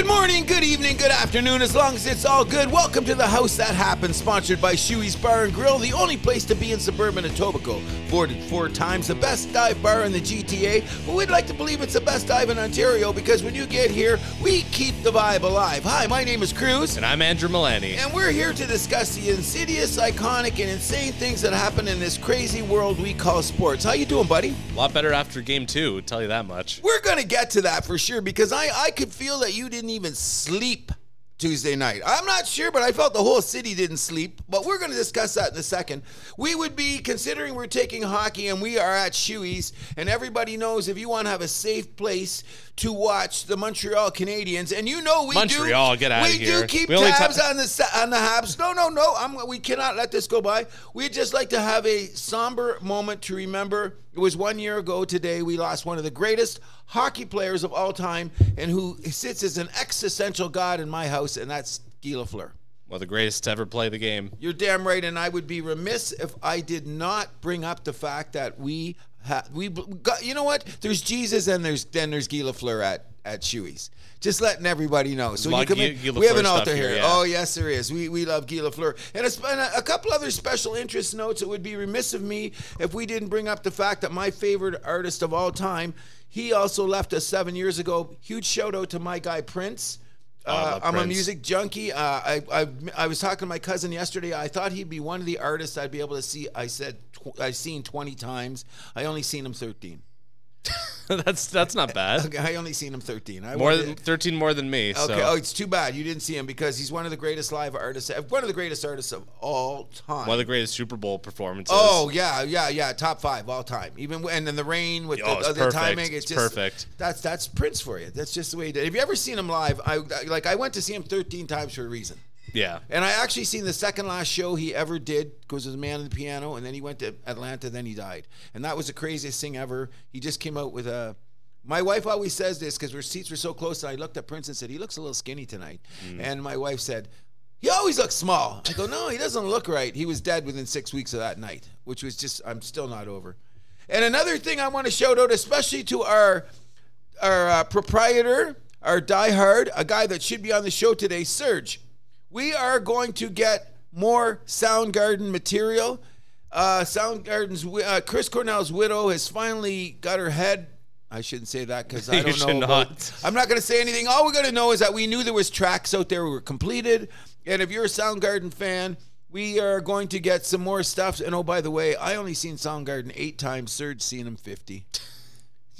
Good morning, good evening, good afternoon, as long as it's all good. Welcome to the House That Happens, sponsored by Shuey's Bar and Grill, the only place to be in suburban Etobicoke. Voted four times the best dive bar in the GTA, but we'd like to believe it's the best dive in Ontario because when you get here, we keep the vibe alive. Hi, my name is Cruz. And I'm Andrew Milani. And we're here to discuss the insidious, iconic, and insane things that happen in this crazy world we call sports. How you doing, buddy? A lot better after game two, tell you that much. We're gonna get to that for sure because I I could feel that you didn't even sleep Tuesday night. I'm not sure, but I felt the whole city didn't sleep. But we're going to discuss that in a second. We would be considering we're taking hockey and we are at Shoey's, and everybody knows if you want to have a safe place to watch the Montreal Canadiens, and you know we Montreal, do, get out we of here. do keep We tabs ta- on the on the Habs. No, no, no. I'm, we cannot let this go by. We'd just like to have a somber moment to remember. It was one year ago today. We lost one of the greatest hockey players of all time, and who sits as an existential god in my house, and that's Guy Lafleur. Well, the greatest to ever play the game. You're damn right, and I would be remiss if I did not bring up the fact that we ha- we got. You know what? There's Jesus, and there's then there's Guy Lafleur at at Shoey's. Just letting everybody know. So you come Guy- in, we have an altar here. here, yeah. Oh yes, there is. We we love Guy Lafleur, and a, and a, a couple other special interest notes. It would be remiss of me if we didn't bring up the fact that my favorite artist of all time. He also left us seven years ago. Huge shout out to my guy Prince. Oh, Uh, I'm a music junkie. Uh, I, I I was talking to my cousin yesterday. I thought he'd be one of the artists I'd be able to see. I said tw- I've seen 20 times. I only seen him 13. that's that's not bad. Okay, I only seen him 13. I More than 13 more than me. Okay. So Oh, it's too bad you didn't see him because he's one of the greatest live artists, uh, one of the greatest artists of all time. one of the greatest Super Bowl performances. Oh yeah, yeah, yeah, top five all time. Even and then the rain with Oh, the, it's uh, the timing, It's just perfect. That's that's Prince for you. That's just the way he did. Have you ever seen him live? I like I went to see him 13 times for a reason. Yeah. And I actually seen the second last show he ever did because was a man on the piano, and then he went to Atlanta, then he died, and that was the craziest thing ever. He just came out with a. My wife always says this because our seats were so close. And I looked at Prince and said, "He looks a little skinny tonight," and my wife said. He always looks small. I go, no, he doesn't look right. He was dead within six weeks of that night, which was just, I'm still not over. And another thing I want to shout out, especially to our our uh, proprietor, our diehard, a guy that should be on the show today, Serge. We are going to get more Soundgarden material. Uh, Soundgarden's uh, Chris Cornell's widow has finally got her head. I shouldn't say that because I don't know. not. I'm not going to say anything. All we're going to know is that we knew there was tracks out there were completed, and if you're a Soundgarden fan, we are going to get some more stuff. And oh, by the way, I only seen Soundgarden eight times. Serge seen them fifty.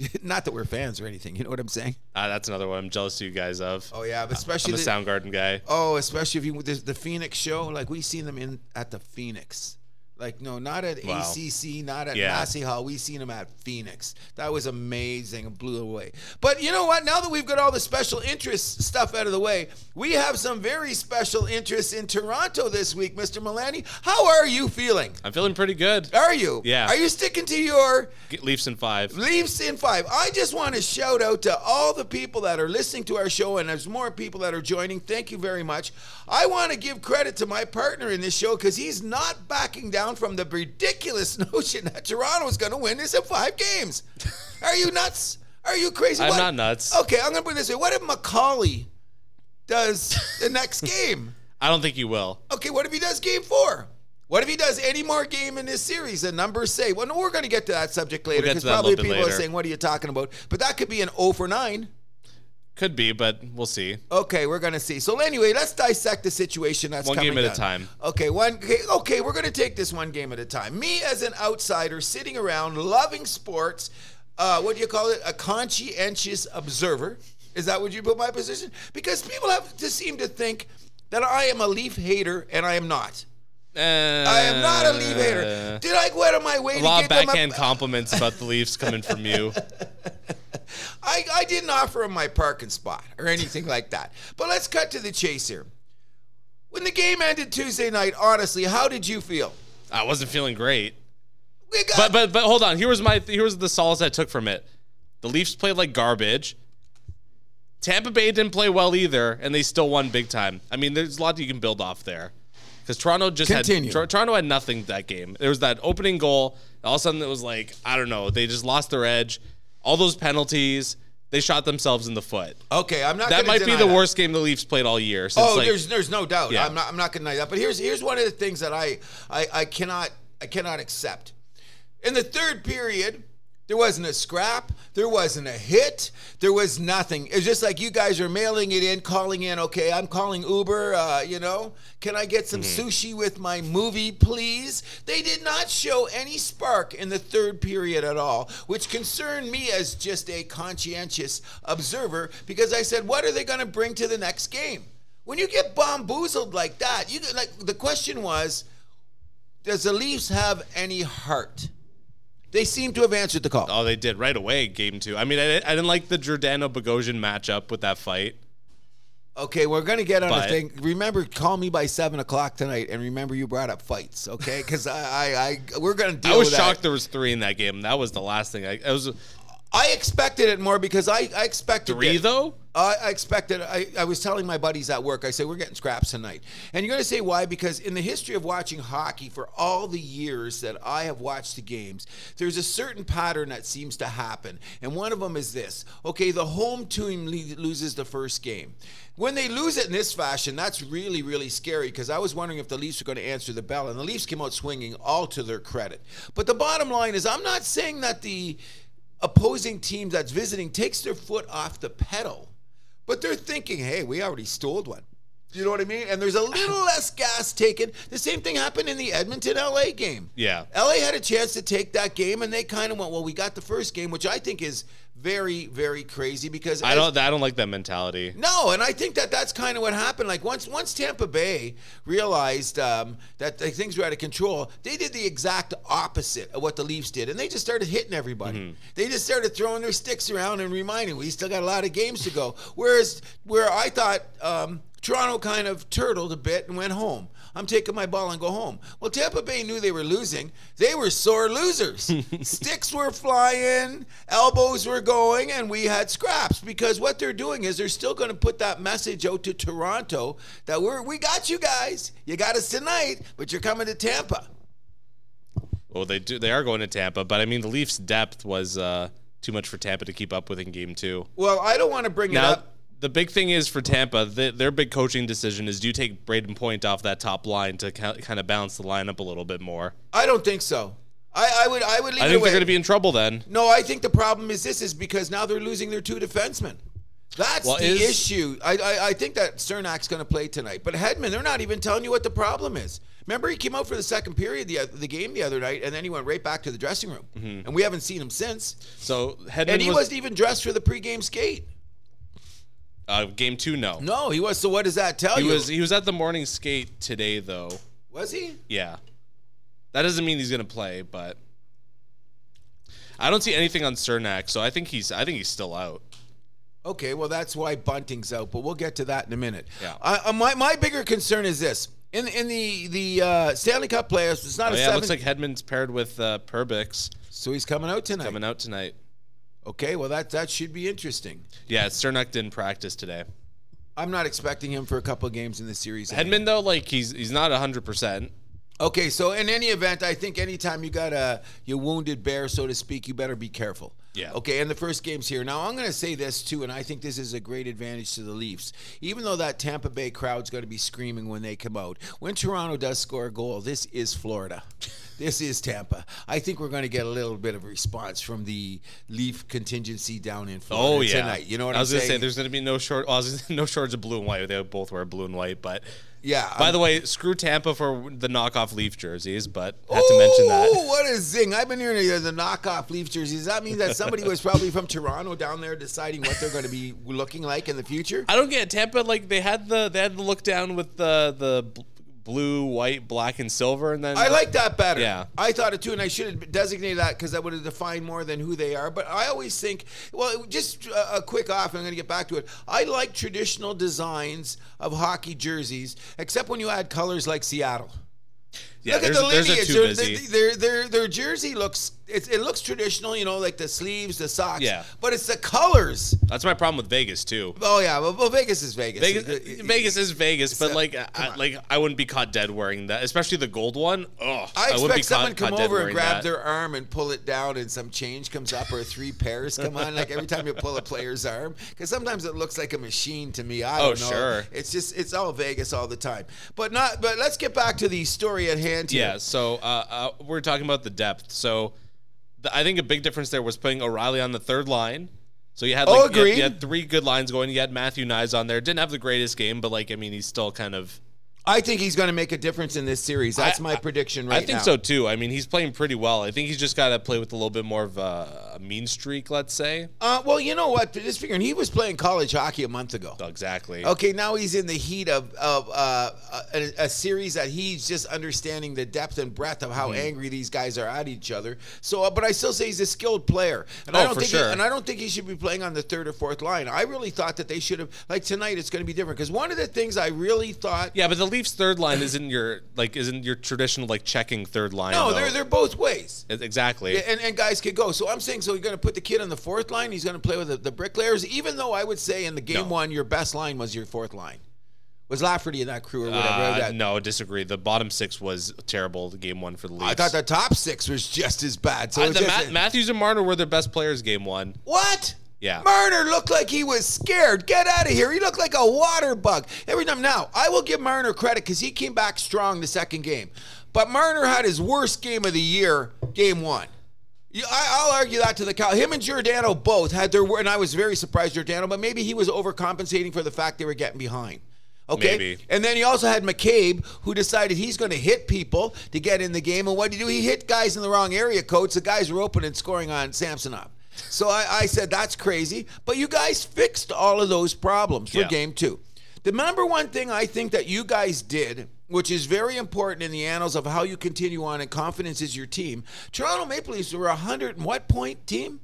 Not that we're fans or anything. You know what I'm saying? Ah, that's another one I'm jealous of you guys of. Oh yeah, but I'm especially a the, Soundgarden guy. oh, especially if you the, the Phoenix show. Like we seen them in at the Phoenix. Like no, not at Wow. ACC, not at Yeah. Massey Hall. We seen them at Phoenix. That was amazing and blew away. But you know what? Now that we've got all the special interest stuff out of the way, we have some very special interests in Toronto this week, Mr. Milani. How are you feeling? I'm feeling pretty good. Are you? Yeah. Are you sticking to your Get Leafs in five. Leafs in five. I just want to shout out to all the people that are listening to our show, and there's more people that are joining. Thank you very much. I want to give credit to my partner in this show because he's not backing down from the ridiculous notion that Toronto is going to win this in five games. Are you nuts? Are you crazy? I'm What- not nuts. Okay, I'm going to put it this way. What if McCauley does the next game? I don't think he will. Okay, what if he does game four? What if he does any more game in this series? The numbers say. Well, no, we're going to get to that subject later because a probably people bit are saying, "What are you talking about?" But that could be an 0 for 9. Could be, but we'll see. Okay, we're to see. So anyway, let's dissect the situation that's One coming game at a time. Okay, one. Okay, okay, we're to take this one game at a time. Me as an outsider, sitting around, loving sports. Uh, what do you call it? A conscientious observer. Is that what you put my position? Because people have to seem to think that I am a Leaf hater, and I am not. Uh, I am not a Leaf hater. Did I go out of my way A to lot of get them backhand compliments about the Leafs coming from you. I, I didn't offer him my parking spot or anything like that. But let's cut to the chase here. When the game ended Tuesday night, honestly, how did you feel? I wasn't feeling great. We got But but but hold on. Here was my here was the solace I took from it. The Leafs played like garbage. Tampa Bay didn't play well either, and they still won big time. I mean, there's a lot you can build off there. Because Toronto just Continue. had Tor- Toronto had nothing that game. There was that opening goal. All of a sudden, it was like I don't know. They just lost their edge. All those penalties. they shot themselves in the foot. Okay, I'm not. That might be the that. worst game the Leafs played all year. Since Oh, like, there's there's no doubt. Yeah. I'm not I'm not gonna deny that. But here's here's one of the things that I I, I cannot I cannot accept. In the third period, there wasn't a scrap, there wasn't a hit, there was nothing. It's just like you guys are mailing it in, calling in. Okay, I'm calling Uber. Uh, you know, can I get some sushi with my movie, please? They did not show any spark in the third period at all, which concerned me as just a conscientious observer because I said, what are they going to bring to the next game? When you get bamboozled like that, you like the question was, does the Leafs have any heart? They seem to have answered the call. Oh, they did right away. Game two. I mean, I, didn't- I didn't like the Giordano Bogosian matchup with that fight. Okay, we're gonna get on a thing. Remember, call me by seven o'clock tonight, and remember you brought up fights. Okay, because I, I, I, we're gonna deal I was with that. shocked there was three in that game. That was the last thing. I, it was I expected it more because I, I expected three that- though. I, I expected. I, I was telling my buddies at work. I said we're getting scraps tonight, and you're going to say why? Because in the history of watching hockey, for all the years that I have watched the games, there's a certain pattern that seems to happen, and one of them is this. Okay, the home team le- loses the first game. When they lose it in this fashion, that's really, really scary because I was wondering if the Leafs were going to answer the bell, and the Leafs came out swinging, all to their credit. But the bottom line is, I'm not saying that the opposing team that's visiting takes their foot off the pedal. But they're thinking, hey, we already stole one. You know what I mean? And there's a little less gas taken. The same thing happened in the Edmonton LA game. Yeah. LA had a chance to take that game, and they kind of went, well, we got the first game, which I think is very, very crazy because I don't. I don't like that mentality. no, and I think that that's kind of what happened. Like once once Tampa Bay realized um, that the things were out of control, they did the exact opposite of what the Leafs did, and they just started hitting everybody. They just started throwing their sticks around and reminding, we still got a lot of games to go. Whereas where I thought. Um, Toronto kind of turtled a bit and went home. I'm taking my ball and go home. Well, Tampa Bay knew they were losing. They were sore losers. Sticks were flying, elbows were going, and we had scraps because what they're doing is they're still going to put that message out to Toronto that we're we got you guys. You got us tonight, but you're coming to Tampa. Well, they do. They are going to Tampa, but I mean, the Leafs' depth was uh, too much for Tampa to keep up with in Game Two. Well, I don't want to bring it up. The big thing is for Tampa, the, their big coaching decision is do you take Brayden Point off that top line to kind of balance the lineup a little bit more? I don't think so. I, I would I would leave I think they're going to be in trouble then. No, I think the problem is this is because now they're losing their two defensemen. That's Well, the is- issue. I, I I think that Cernak's going to play tonight, but Hedman, they're not even telling you what the problem is. Remember, he came out for the second period the the game the other night, and then he went right back to the dressing room, mm-hmm. and we haven't seen him since. So Hedman And he was, wasn't even dressed for the pregame skate. Uh, Game Two. No, No, he was. So what does that tell he you? was. He was at the morning skate today, though. was he? Yeah, that doesn't mean he's going to play, but I don't see anything on Cernak, so I think he's. I think he's still out. Okay, well that's why Bunting's out, but we'll get to that in a minute. Yeah. Uh, uh, my my bigger concern is this: in in the the uh, Stanley Cup playoffs, it's not Oh, a yeah, it seven. looks like Hedman's paired with uh, Perbix so he's coming out tonight. coming out tonight. Okay, well that that should be interesting. Yeah, Cernak didn't practice today. I'm not expecting him for a couple of games in the series. Hedman though, like he's he's not hundred percent. Okay, so in any event, I think anytime you got a your wounded bear, so to speak, you better be careful. Yeah. Okay, and the first game's here. Now I'm going to say this too, and I think this is a great advantage to the Leafs. Even though that Tampa Bay crowd's going to be screaming when they come out, when Toronto does score a goal, this is Florida. This is Tampa. I think we're going to get a little bit of response from the Leaf contingency down in Florida Oh yeah, tonight. You know what I was gonna saying? say there's gonna be no short. Well, I was gonna say no shortage of blue and white. They both wear blue and white, but yeah. by I'm- the way, screw Tampa for the knockoff Leaf jerseys. But had to mention that. Oh, what a zing! I've been hearing the, knockoff Leaf jerseys. Does that mean that somebody was probably from Toronto down there deciding what they're going to be looking like in the future? I don't get Tampa. Like they had the they had the look down with the the blue, white, black, and silver, and then I like that better. Yeah. I thought it too, and I should have designated that because that would have defined more than who they are. But I always think, well, just a, quick off, and I'm going to get back to it. I like traditional designs of hockey jerseys, except when you add colors like Seattle. Yeah, Look at the lineage. Their-. Their, their their jersey looks it, it looks traditional, you know, like the sleeves, the socks. Yeah. But it's the colors. That's my problem with Vegas too. Oh yeah, well, well Vegas is Vegas. Vegas, It- it- Vegas is Vegas, but a- like, I, like I wouldn't be caught dead wearing that, especially the gold one. Oh, I expect someone caught, come caught over and grab that. their arm and pull it down, and some change comes up, or three pairs come on. Like every time you pull a player's arm, because sometimes it looks like a machine to me. I Oh, don't know. sure. It's just it's all Vegas all the time. But not. But let's get back to the story at hand here. Yeah, so uh, uh, we're talking about the depth. So the, I think a big difference there was putting O'Reilly on the third line. So you had Oh, you had, you had three good lines going. You had Matthew Knies on there. Didn't have the greatest game, but like I mean, he's still kind of. I think he's going to make a difference in this series. That's I- my I- prediction right now. I think now. so too. I mean, he's playing pretty well. I think he's just got to play with a little bit more of a, a mean streak, let's say. Uh, well, you know what? Just figuring he was playing college hockey a month ago. Exactly. Okay, now he's in the heat of, of uh, a, a series that he's just understanding the depth and breadth of how Mm-hmm. angry these guys are at each other. So, uh, but I still say he's a skilled player, and I Oh, don't for think, he, and I don't think he should be playing on the third or fourth line. I really thought that they should have, like tonight, it's going to be different because one of the things I really thought. Yeah, but the Leafs' third line isn't your like isn't your traditional like checking third line. No, though. they're they're both ways. exactly. Yeah, and, and guys could go. So I'm saying, so you're going to put the kid on the fourth line. He's going to play with the, the bricklayers, even though I would say in the game No. one, your best line was your fourth line. Was Lafferty in that crew or whatever? Uh, That- no, disagree. The bottom six was terrible. The game one for the Leafs. I thought the top six was just as bad. So Uh, the Ma- Matthews and Marner were their best players game one. what? Yeah. Marner looked like he was scared. Get out of here. He looked like a water bug. Every time. Now, I will give Marner credit because he came back strong the second game. But Marner had his worst game of the year, game one. I, I'll argue that to the cow. Him and Giordano both had their, and I was very surprised Giordano, but maybe he was overcompensating for the fact they were getting behind. Okay. Maybe. And then he also had McCabe, who decided he's going to hit people to get in the game. And what did he do? He hit guys in the wrong area, coach. The guys were open and scoring on Samsonov. So I, I said, that's crazy. But you guys fixed all of those problems for Yeah. game two. The number one thing I think that you guys did, which is very important in the annals of how you continue on and confidence is your team, Toronto Maple Leafs were a 100 and what point team?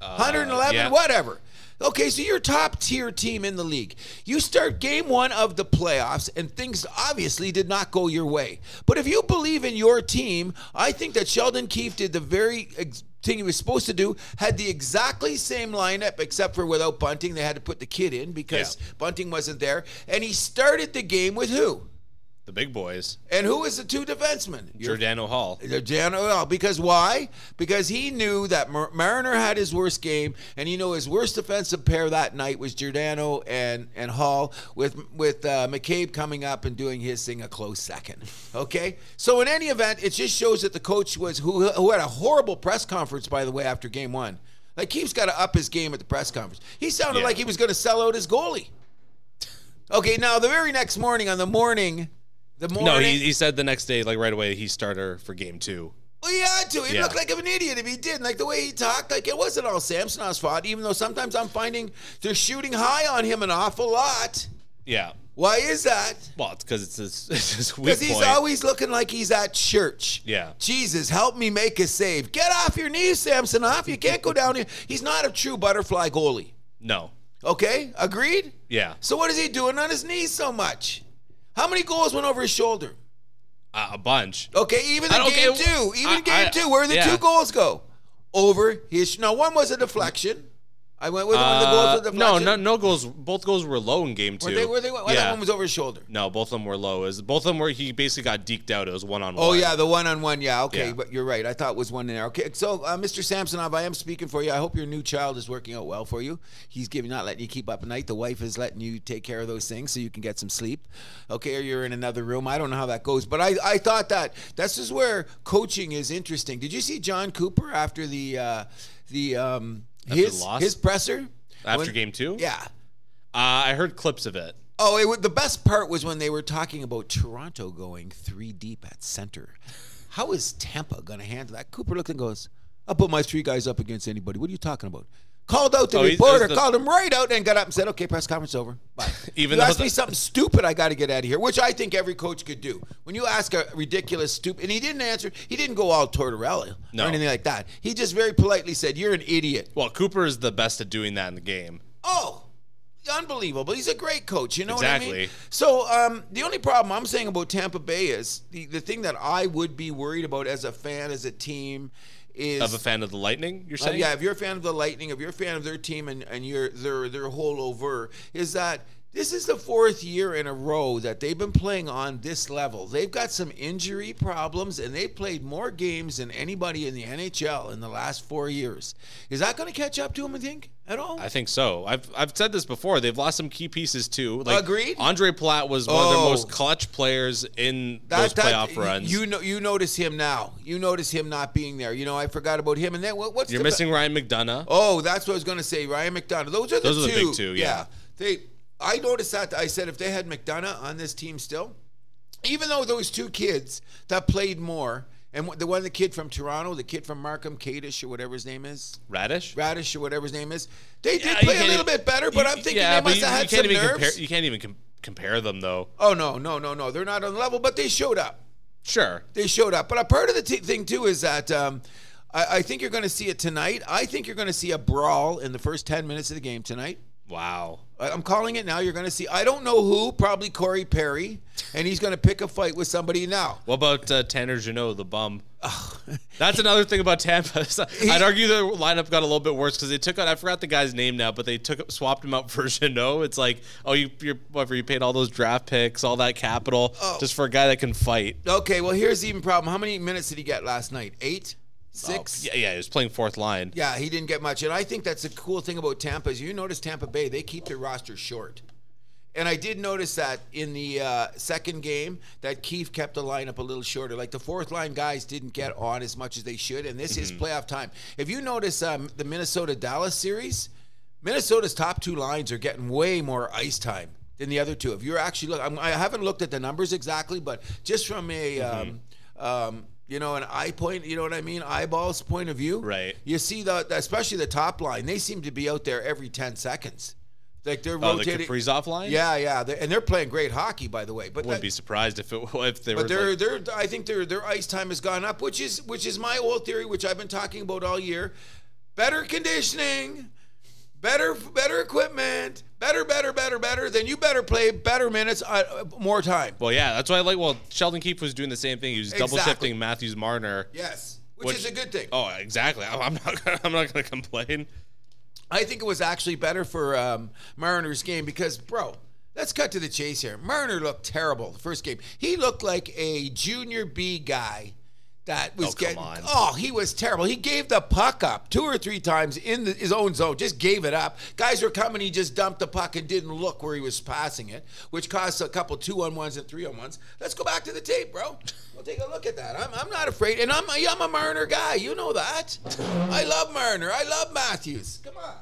Uh, 111, yeah. whatever. Okay, so you're top tier team in the league. You start game one of the playoffs, and things obviously did not go your way. But if you believe in your team, I think that Sheldon Keefe did the very ex- thing he was supposed to do. Had the exactly same lineup, except for without Bunting, they had to put the kid in because Yeah. Bunting wasn't there, and he started the game with who? The big boys. And who was the two defensemen? Giordano Hall. Giordano, well, because why? Because he knew that Mar- Marner had his worst game, and you know his worst defensive pair that night was Giordano and and Hall, with with uh, McCabe coming up and doing his thing a close second. Okay, so in any event, it just shows that the coach was who who had a horrible press conference by the way after game one. Like Keefe's got to up his game at the press conference. He sounded Yeah. like he was going to sell out his goalie. Okay, now the very next morning, on the morning, the morning. No, he, he said the next day, like right away, he starter for game two. Well, he had to. He Yeah. looked like an idiot if he didn't. Like the way he talked, like it wasn't all Samsonov's fault. Even though sometimes I'm finding they're shooting high on him an awful lot. Yeah. Why is that? Well, it's because it's his, it's his weak Because he's point. always looking like he's at church. Yeah. Jesus, help me make a save. Get off your knees, Samsonov. You can't go down here. He's not a true butterfly goalie. no. Okay, agreed. Yeah. So what is he doing on his knees so much? How many goals went over his shoulder? Uh, a bunch. Okay, even in game okay, two, even I- game I- two, where did the yeah. two goals go? Over his. Now one was a deflection. I went with one of the goals Uh, with no, no, no goals. Both goals were low in game two. Were they? Were they? Well, that yeah. one was over his shoulder. no, both of them were low. Is both of them were he basically got deked out. It was one on one. Oh yeah, the one on one. Yeah, okay, Yeah. but you're right. I thought it was one in there. Okay, so uh, Mr. Samsonov, I am speaking for you. I hope your new child is working out well for you. He's giving not letting you keep up at night. The wife is letting you take care of those things so you can get some sleep. Okay, or you're in another room. I don't know how that goes, but I I thought that this is where coaching is interesting. Did you see John Cooper after the uh, the um, After his loss? his presser After When- game two. Yeah. Uh, I heard clips of it. Oh, it, the best part was when they were talking about Toronto going three deep at center. How is Tampa going to handle that? Cooper looked and goes, I'll put my three guys up against anybody. What are you talking about? Called out the Oh, reporter, the- called him right out, and got up and said, okay, press conference over. Bye. Even you though ask the- me something stupid, I got to get out of here, which I think every coach could do. When you ask a ridiculous, stupid, and he didn't answer, he didn't go all Tortorella No. or anything like that. He just very politely said, you're an idiot. Well, Cooper is the best at doing that in the game. Oh, unbelievable. He's a great coach. You know what I mean? Exactly. So um, the only problem I'm saying about Tampa Bay is the, the thing that I would be worried about as a fan, as a team, is Of a fan of the Lightning, you're uh, saying? yeah, if you're a fan of the Lightning, if you're a fan of their team and, and you're they're they're is that this is the fourth year in a row that they've been playing on this level. They've got some injury problems and they played more games than anybody in the NHL in the last four years. Is that going to catch up to them? I think at all. I think so. I've I've said this before. They've lost some key pieces too. Like Agreed. Ondrej Palat was one of their Oh. most clutch players in That- those that- playoff runs. You know, you notice him now. You notice him not being there. You know, I forgot about him. And then what, what's You're the, missing Ryan McDonagh. Oh, that's what I was going to say. Ryan McDonagh. Those are the Those two. are the big two, yeah. They. I noticed that. I said if they had McDonagh on this team still, even though those two kids that played more, and the one the kid from Toronto, the kid from Markham, Kadish or whatever his name is, Raddysh. Raddysh or whatever his name is, they did play a little even- bit better. But you- I'm thinking yeah, they must you, have you had can't some even nerves. compare. You can't even com- compare them though. oh no, no, no, no! They're not on the level, but they showed up. Sure. they showed up. But a part of the t- thing too is that um, I, I think you're going to see it tonight. I think you're going to see a brawl in the first ten minutes of the game tonight. Wow. I'm calling it now. You're going to see. I don't know who. Probably Corey Perry, and he's going to pick a fight with somebody now. What about uh, Tanner Jeannot, the bum? That's another thing about Tampa. I'd argue the lineup got a little bit worse because they took out. I forgot the guy's name now, but they took swapped him out for Janot. It's like, oh, you, you're whatever. You paid all those draft picks, all that capital, Oh. just for a guy that can fight. Okay, well here's the even problem. How many minutes did he get last night? Eight, Oh, six. yeah, yeah, he was playing fourth line. Yeah, he didn't get much. And I think that's the cool thing about Tampa is you notice Tampa Bay, they keep their roster short. And I did notice that in the uh, second game that Keefe kept the lineup a little shorter. Like the fourth line guys didn't get on as much as they should. And this is playoff time. If you notice um, the Minnesota Dallas series, Minnesota's top two lines are getting way more ice time than the other two. If you're actually look, I'm, I haven't looked at the numbers exactly, but just from a um, um, you know an eye point, you know what I mean, eyeballs point of view, Right. You see the especially the top line, they seem to be out there every ten seconds, like they're Oh, the rotating. Kaprizov line. yeah, yeah, they and they're playing great hockey, by the way. But wouldn't that- be surprised if it if they were. but their like- their I think their their ice time has gone up, which is which is my old theory, which I've been talking about all year. Better conditioning, better better equipment, better better better better. Then you better play better minutes, uh, more time. well, yeah, that's why I like. Well, Sheldon Keefe was doing the same thing. He was double Exactly. shifting Matthews Marner. Yes, which, Which- is a good thing. Oh, exactly. I'm I'm not. Gonna, I'm not going to complain. I think it was actually better for um, Marner's game because, bro, let's cut to the chase here. Marner looked terrible the first game. He looked like a junior B guy that was Oh, getting. Oh, he was terrible. He gave the puck up two or three times in the, his own zone. Just gave it up. Guys were coming. He just dumped the puck and didn't look where he was passing it, which caused a couple two on ones and three on ones. Let's go back to the tape, bro. We'll take a look at that. I'm, I'm not afraid, and I'm I'm a Marner guy. You know that. I love Marner. I love Matthews. Come on.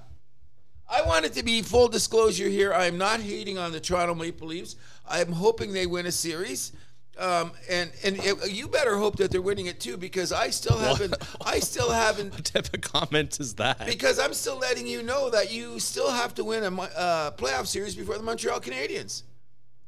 I want it to be full disclosure here. I am not hating on the Toronto Maple Leafs. I'm hoping they win a series. Um, and and it, you better hope that they're winning it too, because I still haven't. I still haven't. What type of comment is that? Because I'm still letting you know that you still have to win a uh, playoff series before the Montreal Canadiens.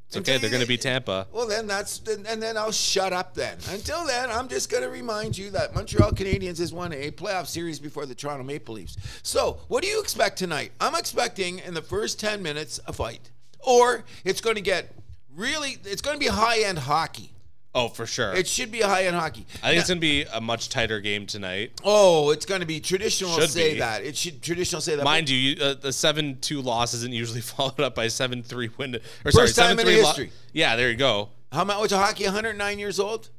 It's okay. They're going to be Tampa. Well, then that's and then I'll shut up. Then until then, I'm just going to remind you that Montreal Canadiens has won a playoff series before the Toronto Maple Leafs. So, what do you expect tonight? I'm expecting in the first ten minutes a fight, or it's going to get really. It's going to be high end hockey. Oh, for sure. It should be a high end hockey. I think it's going to be a much tighter game tonight. Oh, it's going to be traditional. Should say be. that it should traditional say that. Mind you, you uh, the seven two loss isn't usually followed up by seven three win. Or sorry, First time in history. yeah, there you go. How much hockey? 109 years old,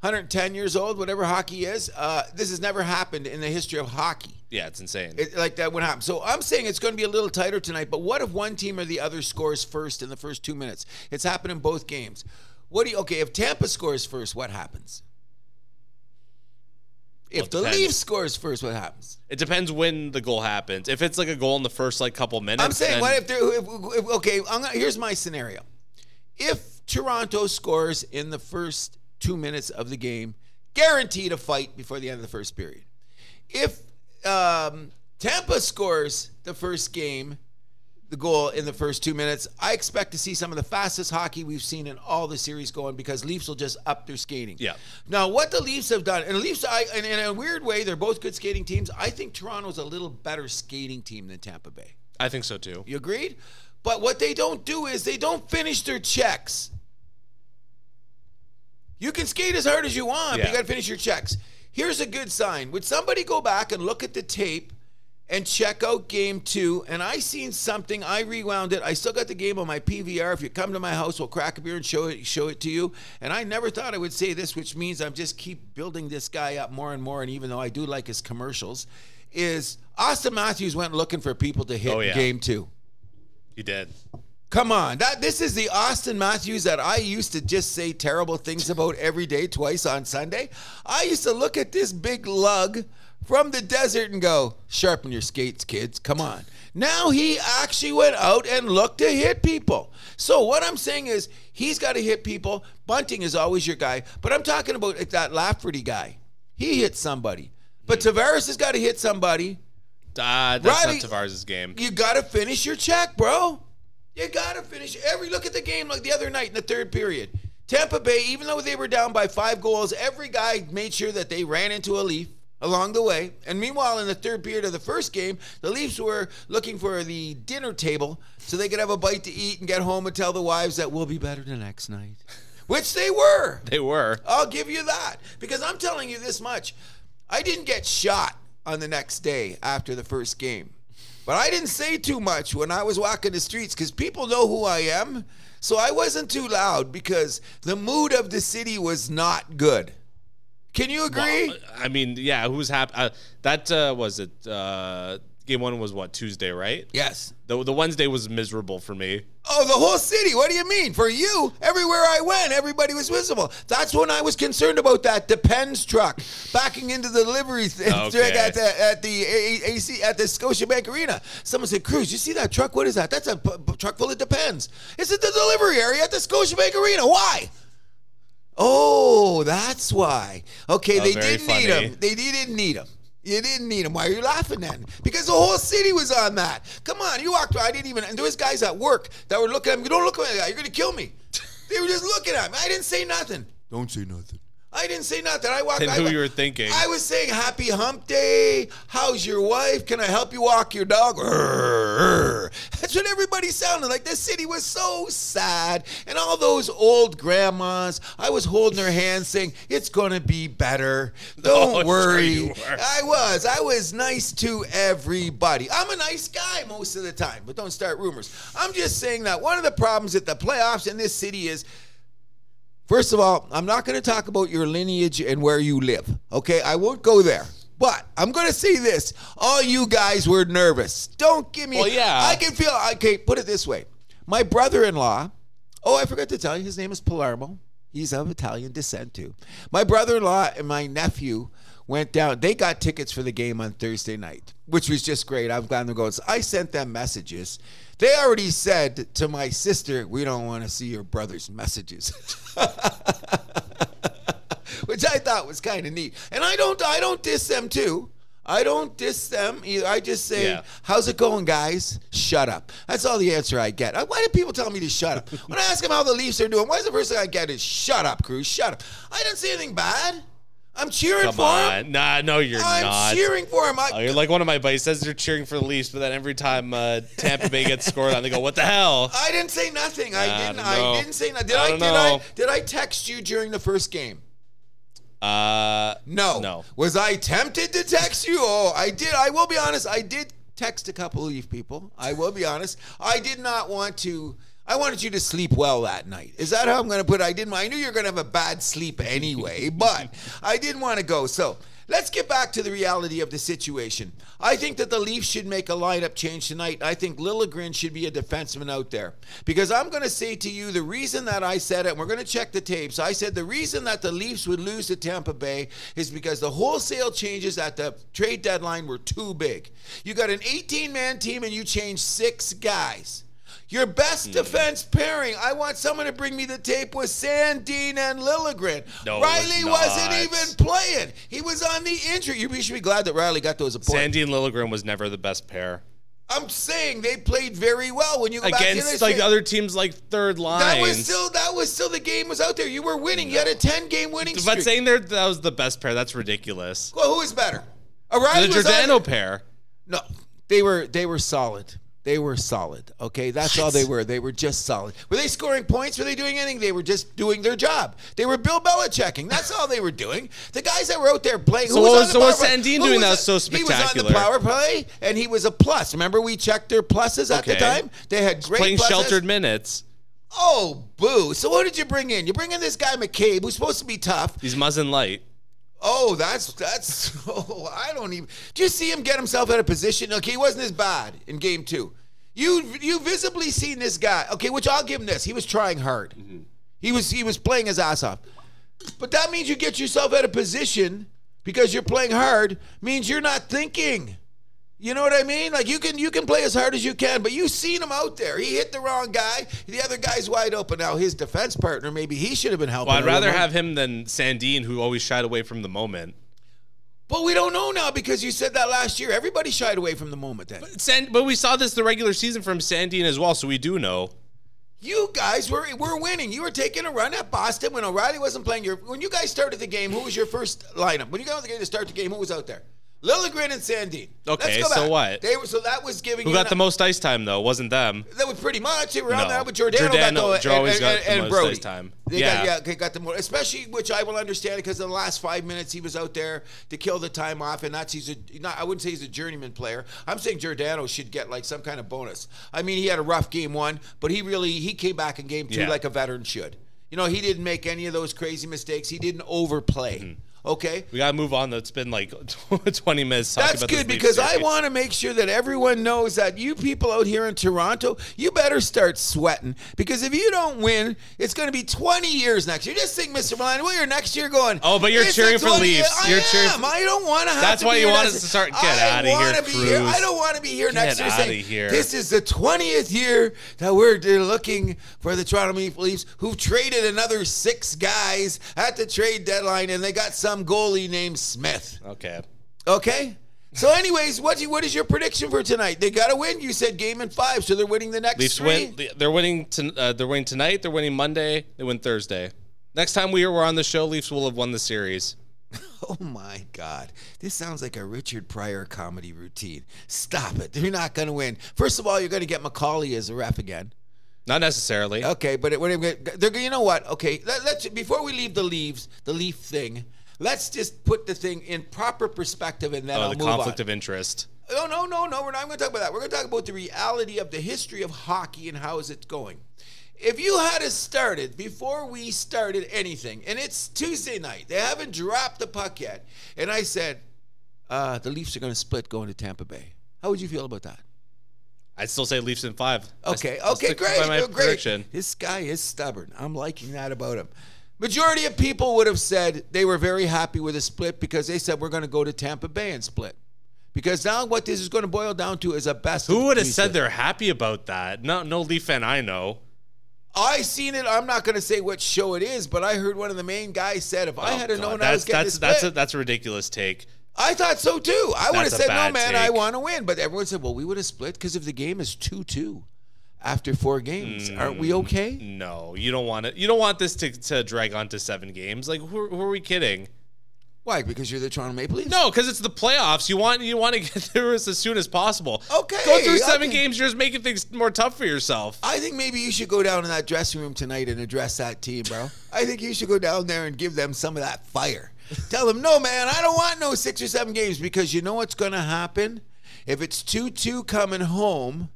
110 years old, whatever hockey is. Uh, this has never happened in the history of hockey. Yeah, it's insane. It, like that would happen. So I'm saying it's going to be a little tighter tonight. But what if one team or the other scores first in the first two minutes? It's happened in both games. What do you? Okay, if Tampa scores first, what happens? If Well, it the depends. Leafs scores first, what happens? it depends when the goal happens. If it's like a goal in the first like couple minutes, I'm saying, then- what if they're if, if, okay? I'm gonna, here's my scenario: if Toronto scores in the first two minutes of the game, guaranteed a fight before the end of the first period. If um, Tampa scores the first game, the goal in the first two minutes, I expect to see some of the fastest hockey we've seen in all the series going because Leafs will just up their skating. Yeah. Now, what the Leafs have done, and the Leafs, I, and in a weird way, they're both good skating teams. I think Toronto's a little better skating team than Tampa Bay. I think so too. You agreed? But what they don't do is they don't finish their checks. You can skate as hard as you want, but you got to finish your checks. Here's a good sign. Would somebody go back and look at the tape and check out game two? And I seen something. I rewound it. I still got the game on my PVR. If you come to my house, we'll crack a beer and show it show it to you. And I never thought I would say this, which means I'm just keep building this guy up more and more. And even though I do like his commercials, is Auston Matthews went looking for people to hit Oh, yeah. game two. He did. Come on, that this is the Auston Matthews that I used to just say terrible things about every day, twice on Sunday. I used to look at this big lug from the desert and go, "Sharpen your skates, kids. Come on." Now he actually went out and looked to hit people. So what I'm saying is he's got to hit people. Bunting is always your guy, but I'm talking about that Lafferty guy. He hit somebody, but Tavares has got to hit somebody. Uh, that's Riley- not Tavares' game. You got to finish your check, bro. You got to finish every look at the game like the other night in the third period. Tampa Bay, even though they were down by five goals, every guy made sure that they ran into a Leaf along the way. And meanwhile, in the third period of the first game, the Leafs were looking for the dinner table so they could have a bite to eat and get home and tell the wives that we'll be better the next night, which they were. They were. I'll give you that. Because I'm telling you this much. I didn't get shot on the next day after the first game. But I didn't say too much when I was walking the streets because people know who I am. So I wasn't too loud because the mood of the city was not good. Can you agree? Well, I mean, yeah. Who's happy? Uh, that uh, was it. Uh, game one was what Tuesday, right? yes. The the Wednesday was miserable for me. Oh, the whole city. What do you mean? For you, everywhere I went, everybody was visible. That's when I was concerned about that Depends truck backing into the delivery th- Okay. at the at the AC at the Scotiabank Arena. Someone said, "Cruz, you see that truck? What is that? That's a p- p- truck full of Depends. It's at the delivery area at the Scotiabank Arena. Why?" Oh, that's why. Okay, Oh, they didn't need funny. him. They didn't need him. You didn't need him. Why are you laughing then? Because the whole city was on that. Come on, you walked. I didn't even. And there was guys at work that were looking at me. Don't look at guy. You're gonna kill me. They were just looking at me. I didn't say nothing. Don't say nothing. I didn't say nothing. I walked. I, who you were thinking? I was saying happy hump day. How's your wife? Can I help you walk your dog? That's what everybody sounded like. The city was so sad. And all those old grandmas, I was holding their hands saying, It's going to be better. Don't Oh, worry. were. I was. I was nice to everybody. I'm a nice guy most of the time, but don't start rumors. I'm just saying that one of the problems at the playoffs in this city is First of all, I'm not going to talk about your lineage and where you live. Okay, I won't go there. But I'm going to say this: all you guys were nervous. Don't give me. Well, yeah. I can feel. Okay, put it this way: my brother-in-law. Oh, I forgot to tell you, his name is Palermo. He's of Italian descent too. My brother-in-law and my nephew went down. They got tickets for the game on Thursday night, which was just great. I'm glad they're going. So I sent them messages. They already said to my sister, "We don't want to see your brother's messages." which I thought was kind of neat. And I don't, I don't diss them too. I don't diss them either. I just say, Yeah. "How's it going, guys?" Shut up. That's all the answer I get. Uh, Why do people tell me to shut up? When I ask them how the Leafs are doing, why is the first thing I get is "Shut up, Cruz. Shut up." I didn't say anything bad. I'm cheering Come for him. nah, no, you're not. I'm not. cheering for him. I, Oh, you're like one of my buddies says they're cheering for the Leafs, but then every time uh, Tampa Bay gets scored on, they go, "What the hell?" I didn't say nothing. I I didn't. don't I know. didn't say nothing. Did I I? don't Did I? know. Did I text you during the first game? Uh, No. No. Was I tempted to text you? Oh, I did. I will be honest. I did text a couple of Leaf people. I will be honest. I did not want to. I wanted you to sleep well that night. Is that how I'm going to put it? I didn't. I knew you were going to have a bad sleep anyway, but I didn't want to go. So let's get back to the reality of the situation. I think that the Leafs should make a lineup change tonight. I think Liljegren should be a defenseman out there because I'm going to say to you the reason that I said it. And we're going to check the tapes. I said the reason that the Leafs would lose to Tampa Bay is because the wholesale changes at the trade deadline were too big. You got an 18 man team and you changed six guys. Your best Hmm. defense pairing. I want someone to bring me the tape with Sandin and Liljegren. No, Riley was wasn't even playing. He was on the injury. You should be glad that Riley got those appointments. Sandy and Liljegren was never the best pair I'm saying they played very well when you go back to against this like other teams like third line. That was still that was still the game was out there. You were winning. You had a 10 game winning streak. but saying that was the best pair, that's ridiculous. well, who is better? O'Reilly The was on- Giordano pair. No, they were they were solid. They were solid. Okay, that's all they were. They were just solid. Were they scoring points? Were they doing anything? They were just doing their job. They were Bill Belichicking. That's all they were doing. The guys that were out there playing. So who what on was- the so was power play? Sandin Who doing that was so He was on the power play, and he was a plus. Remember, we checked their pluses at the time. They had great Playing pluses. sheltered minutes. Oh, boo! So what did you bring in? You bring in this guy McCabe, who's supposed to be tough. He's Muzzin Light. Oh, that's that's. Oh, I don't even. Do you see him get himself out of position? Okay, he wasn't as bad in game two. You you visibly seen this guy. Okay, which I'll give him this. He was trying hard. Mm-hmm. He was he was playing his ass off. But that means you get yourself out of position because you're playing hard. Means you're not thinking. You know what I mean? Like you can you can play as hard as you can, but you seen him out there. He hit the wrong guy. The other guy's wide open. Now his defense partner, maybe he should have been helping. Well, I'd rather have him than Sandin, who always shied away from the moment. But we don't know now because you said that last year. Everybody shied away from the moment then. Sand, but we saw this the regular season from Sandin as well, so we do know. You guys were were winning. You were taking a run at Boston when O'Reilly wasn't playing. Your when you guys started the game, who was your first lineup? When you got out the game to start the game, who was out there? Liljegren and Sandin. Okay, so what? They were so that was giving Who you got the most ice time though? Wasn't them? That was pretty much it. around No. that, but Giordano, Giordano- got the always and, got and, the and most Brodie ice time. They Yeah. got, yeah, got the more, especially which I will understand because in the last five minutes he was out there to kill the time off, and that's he's a not. I wouldn't say he's a journeyman player. I'm saying Giordano should get like some kind of bonus. I mean, he had a rough game one, but he really he came back in game two Yeah. like a veteran should. You know, he didn't make any of those crazy mistakes. He didn't overplay. Mm-hmm. Okay. We gotta move on. It's been like 20 minutes. talking That's good because I want to make sure that everyone knows that you people out here in Toronto, you better start sweating because if you don't win, it's going to be 20 years next year. Just think, Mr. Milan, well, you're next year going. Oh, but you're cheering for Leafs. I You're am. cheering for- I don't want to have That's to why you want us to start- get I outta here, be here. I don't want to be here next year outta saying, here. this is the 20th year that we're looking for the Toronto Maple Leafs who've traded another six guys at the trade deadline and they got some goalie named Smith. Okay. Okay. So, anyways, what you, what is your prediction for tonight? They got to win. You said game in five, so they're winning the next Leafs three. win. They're winning. To, uh, they're winning tonight. They're winning Monday. They win Thursday. Next time we were on the show, Leafs will have won the series. Oh my God, this sounds like a Richard Pryor comedy routine. Stop it. You're not going to win. First of all, you're going to get McCauley as a ref again. Not necessarily. Okay, but it, they're you know what? Okay, let, let's before we leave the leaves, the leaf thing. Let's just put the thing in proper perspective, and then oh, I'll the move conflict on. of interest. No, no, no, no. We're not going to talk about that. We're going to talk about the reality of the history of hockey and how is it going. If you had us started before we started anything, and it's Tuesday night, they haven't dropped the puck yet, and I said uh, the Leafs are going to split going to Tampa Bay. How would you feel about that? I'd still say Leafs in five. Okay, I'll okay, great, great. prediction. This guy is stubborn. I'm liking that about him. Majority of people would have said they were very happy with a split because they said we're going to go to Tampa Bay and split. Because now what this is going to boil down to is a best. Who would have said they're happy about that? No, no Leaf fan I know. I seen it. I'm not going to say what show it is, but I heard one of the main guys said if I Oh, had God, known I was getting that's a that's a, that's a ridiculous take. I thought so too. I would have said no, man. I want to win, but everyone said, well, we would have split because if the game is two two after four games, aren't we Mm. okay? No, you don't want it. You don't want this to, to drag on to seven games. Like who, who are we kidding? Why? Because you're the Toronto Maple Leafs. No, because it's the playoffs. You want you want to get through this as soon as possible. Okay, go through seven games. You're just making things more tough for yourself. I think maybe you should go down in that dressing room tonight and address that team, bro. I think you should go down there and give them some of that fire. Tell them, no, man, I don't want no six or seven games because you know what's going to happen? If it's 2 2 coming home,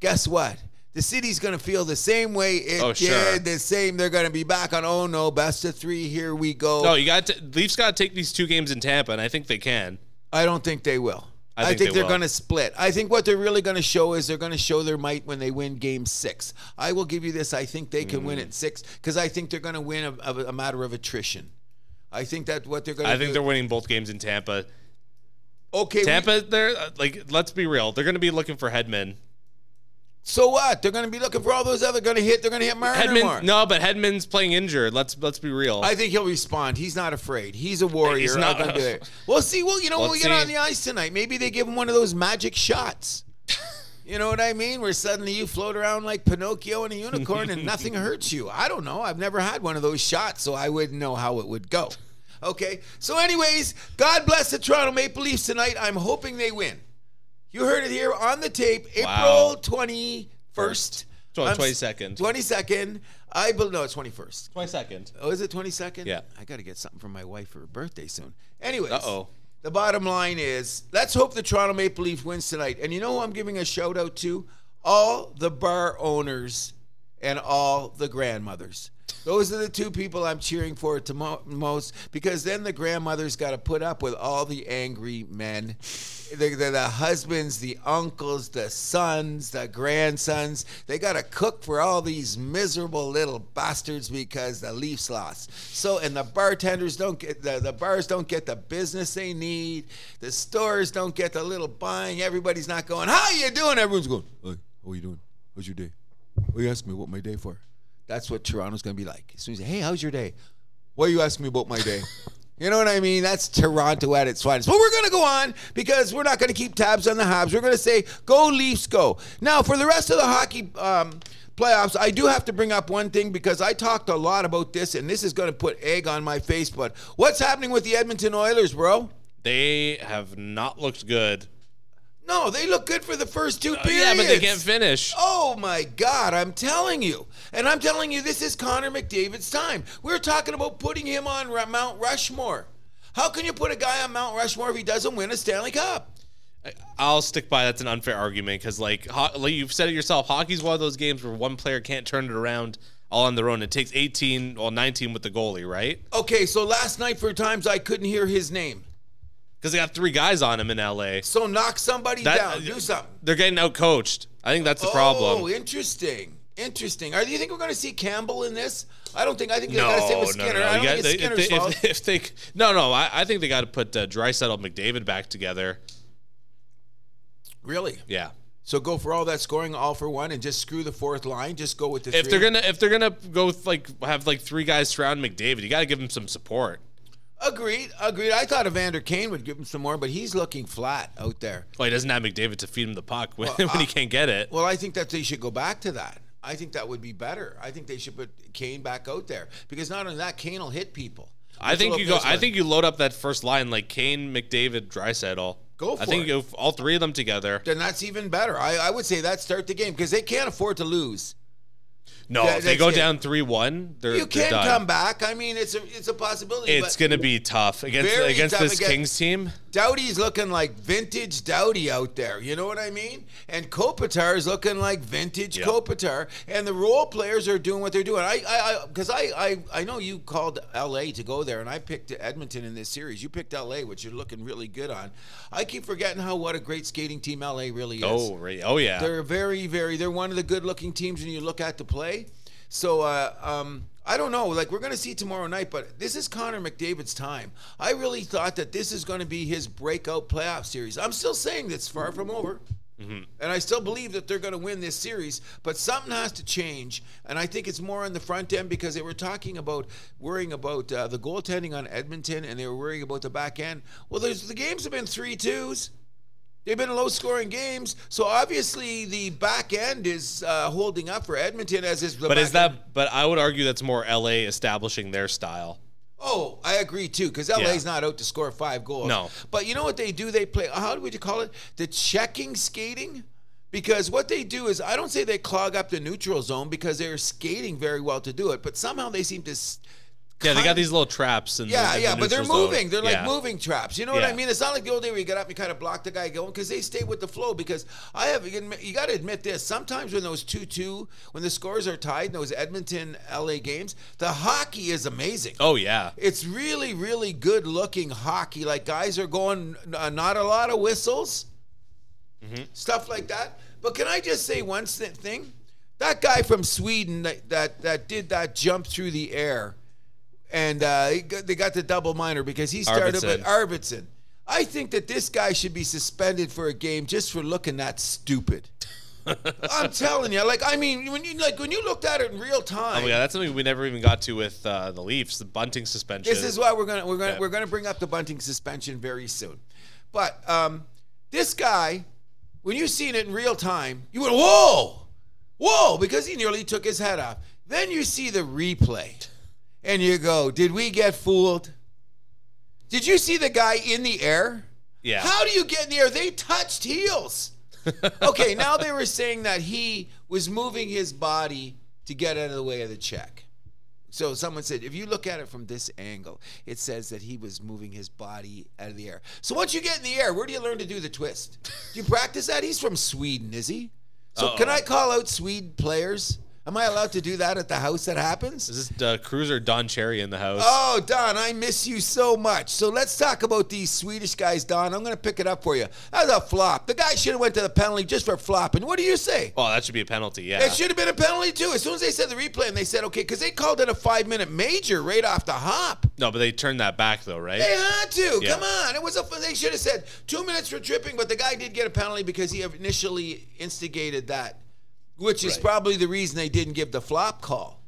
guess what? The city's going to feel the same way it Oh, did. sure. The same. They're going to be back on, oh no, best of three. Here we go. No, you got to, Leafs got to take these two games in Tampa, and I think they can. I don't think they will. I I think think, they are going to split. I think what they're really going to show is they're going to show their might when they win Game Six. I will give you this. I think they can win Mm. it six because I think they're going to win a, a, a matter of attrition. I think that what they're going to. I think do, they're winning both games in Tampa. okay. we- Tampa, they're uh, like, let's be real. They're going to be looking for Hedman. So what? They're going to be looking for all those other going to hit. They're going to hit Marner more. No, but Hedman's playing injured. Let's let's be real. I think he'll respond. He's not afraid. He's a warrior. He's not- gonna be there. Well, see, well, you know, we get see. on the ice tonight, maybe they give him one of those magic shots. You know what I mean? Where suddenly you float around like Pinocchio and a unicorn and nothing hurts you. I don't know. I've never had one of those shots, so I wouldn't know how it would go. Okay. So, anyways, God bless the Toronto Maple Leafs tonight. I'm hoping they win. You heard it here on the tape. April twenty first. Tw- 22nd. Twenty second. I believe no, it's twenty first. Twenty second. Oh, is it twenty second? Yeah. I got to get something for my wife for her birthday soon. Anyways. Uh-oh. The bottom line is, let's hope the Toronto Maple Leafs wins tonight. And you know who I'm giving a shout out to? All the bar owners and all the grandmothers. Those are the two people I'm cheering for to mo- most because then the grandmothers got to put up with all the angry men. The, the, husbands, the uncles, the sons, the grandsons. They got to cook for all these miserable little bastards because the Leafs lost. So, and the bartenders don't get, the, the bars don't get the business they need. The stores don't get the little buying. Everybody's not going, how you doing? Everyone's going, hey, how you doing? How's your day? What you asking me what my day for? That's what Toronto's going to be like. As soon as you say, hey, how's your day? Why are you asking me about my day? You know what I mean? That's Toronto at its finest. But we're going to go on because we're not going to keep tabs on the Habs. We're going to say, go Leafs, go. Now, for the rest of the hockey um, playoffs, I do have to bring up one thing because I talked a lot about this, and this is going to put egg on my face. But what's happening with the Edmonton Oilers, bro? They have not looked good. No, they look good for the first two periods. Uh, Yeah, but they can't finish. Oh my God, I'm telling you. And I'm telling you, this is Connor McDavid's time. We are talking about putting him on Mount Rushmore. How can you put a guy on Mount Rushmore if he doesn't win a Stanley Cup? I'll stick by that's an unfair argument because, like, ho- like you've said it yourself, hockey's one of those games where one player can't turn it around all on their own. It takes 18, well, 19 with the goalie, right? Okay, so last night for times I couldn't hear his name. Because they got three guys on him in LA. So knock somebody That- down. Do uh, something. They're getting out coached. I think that's the Oh, problem. Oh, interesting. Interesting. Are do you think we're going to see Campbell in this? I don't think. I think they No, got to stay no, with no, Skinner. no. I don't got- think it's they- Skinner's if, they, if, if they, no, no. I, I think they got to put uh, Draisaitl McDavid back together. really? Yeah. So go for all that scoring, all for one, and just screw the fourth line. Just go with the. If three? they're gonna, if they're gonna go with like have like three guys surround McDavid, you got to give him some support. Agreed, agreed. I thought Evander Kane would give him some more, but he's looking flat out there. Well, he doesn't have McDavid to feed him the puck when, Well, when he uh, can't get it. Well, I think that they should go back to that. I think that would be better. I think they should put Kane back out there because not only that, Kane will hit people. I think you go. I think you load up that first line like Kane, McDavid, Draisaitl. Go I for think it. you go all three of them together. then that's even better. I, I would say that start the game because they can't afford to lose. No, if they that's go it. down three one, they're You they're can done. come back. I mean, it's a it's a possibility. It's but gonna be tough against Very against tough this against- Kings team. Doughty's looking like vintage Doughty out there. You know what I mean? And Kopitar is looking like vintage Yeah. Kopitar. And the role players are doing what they're doing. I, I, because I, I, I know you called L.A. to go there, and I picked Edmonton in this series. You picked L.A., which you're looking really good on. I keep forgetting how what a great skating team L.A. really is. Oh, right. Oh yeah. They're very, very. They're one of the good-looking teams when you look at the play. So uh, um, I don't know. Like we're going to see tomorrow night, but this is Connor McDavid's time. I really thought that this is going to be his breakout playoff series. I'm still saying that's far from over. And I still believe that they're going to win this series, but something has to change. And I think it's more on the front end because they were talking about worrying about uh, the goaltending on Edmonton and they were worrying about the back end. Well, there's the games have been three twos. They've been low scoring games. So obviously the back end is uh, holding up for Edmonton as is the but is back end. that? But I would argue that's more LA establishing their style. Oh, I agree too, because LA's not out to score five goals. No. But you know what they do? They play, how would you call it? The checking skating? Because what they do is, I don't say they clog up the neutral zone because they're skating very well to do it, but somehow they seem to. Yeah, they got these little traps. In Yeah, yeah, but they're moving. They're like moving traps. You know what I mean? It's not like the old day where you get up and kind of block the guy going because they stay with the flow. Because I have, you got to admit this. Sometimes when those two-two, when the scores are tied in those Edmonton LA games, the hockey is amazing. Oh yeah. It's really, really good looking hockey. Like guys are going, uh, not a lot of whistles, stuff like that. But can I just say one thing? That guy from Sweden that that, that did that jump through the air, and uh, got, they got the double minor because he started Arvidsson. with Arvidsson. I think that this guy should be suspended for a game just for looking that stupid. I'm telling you, like I mean, when you like when you looked at it in real time. Oh god, that's something we never even got to with uh, the Leafs, the Bunting suspension. This is why we're gonna we're gonna Yeah. we're gonna bring up the Bunting suspension very soon. But um, this guy, when you seen it in real time, you went whoa, whoa, because he nearly took his head off. Then you see the replay, and you go, did we get fooled? Did you see the guy in the air? Yeah. How do you get in the air? They touched heels. okay, now they were saying that he was moving his body to get out of the way of the check. So someone said, if you look at it from this angle, it says that he was moving his body out of the air. So once you get in the air, where do you learn to do the twist? Do you practice that? He's from Sweden, is he? So Uh-oh. can I call out Swede players? Am I allowed to do that at the house that happens? Is this uh, cruiser Don Cherry in the house? Oh, Don, I miss you so much. So let's talk about these Swedish guys, Don. I'm going to pick it up for you. That's a flop. The guy should have went to the penalty just for flopping. What do you say? Oh, that should be a penalty. Yeah. It should have been a penalty too. As soon as they said the replay, and they said okay, because they called it a five-minute major right off the hop. no, but they turned that back though, right? They had to. Yeah. Come on. It was a. They should have said two minutes for tripping, but the guy did get a penalty because he initially instigated that, which is Right. probably the reason they didn't give the flop call.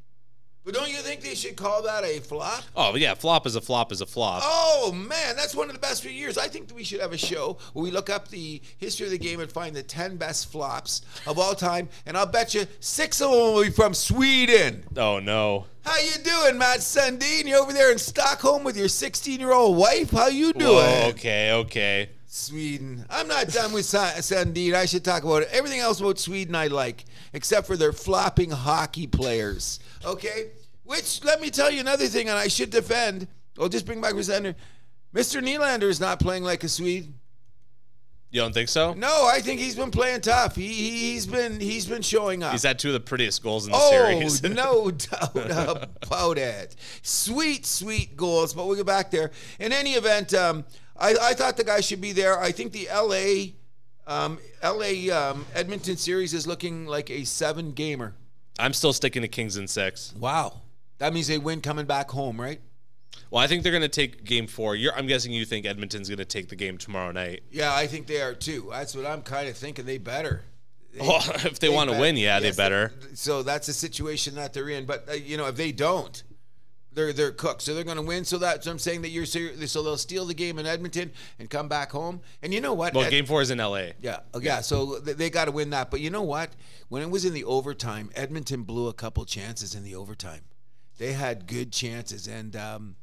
But don't you think they should call that a flop? Oh yeah, flop is a flop is a flop. Oh man, that's one of the best for years. I think that we should have a show where we look up the history of the game and find the ten best flops of all time, and I'll bet you six of them will be from Sweden. Oh no. How you doing, Mats Sundin? You over there in Stockholm with your 16-year-old wife? How you doing? Whoa, okay, okay. Sweden. I'm not done with Sa- Sundin. I should talk about it. Everything else about Sweden I like, except for their flopping hockey players. Okay? Which, let me tell you another thing, and I should defend. I'll just bring back Resender. Mr. Nylander is not playing like a Swede. You don't think so? No, I think he's been playing tough. He, he's been he's been showing up. He's had two of the prettiest goals in the Oh, series. no doubt about it. Sweet, sweet goals, but we'll get back there. In any event, um, I, I thought the guy should be there. I think the LA um, LA um, Edmonton series is looking like a seven gamer. I'm still sticking to Kings in six. Wow. That means they win coming back home, right? Well, I think they're going to take game four. You're, I'm guessing you think Edmonton's going to take the game tomorrow night. Yeah, I think they are too. That's what I'm kind of thinking. They better. They- Well, if they, want to win, yeah, yes, they better. So that's the situation that they're in. But uh, you know, if they don't, they're they're cooked. So they're going to win. So that's what I'm saying that you're ser- so they'll steal the game in Edmonton and come back home. And you know what? Well, Ed- game four is in LA. yeah, oh, yeah. So they, they got to win that. But you know what? When it was in the overtime, Edmonton blew a couple chances in the overtime. They had good chances, and um,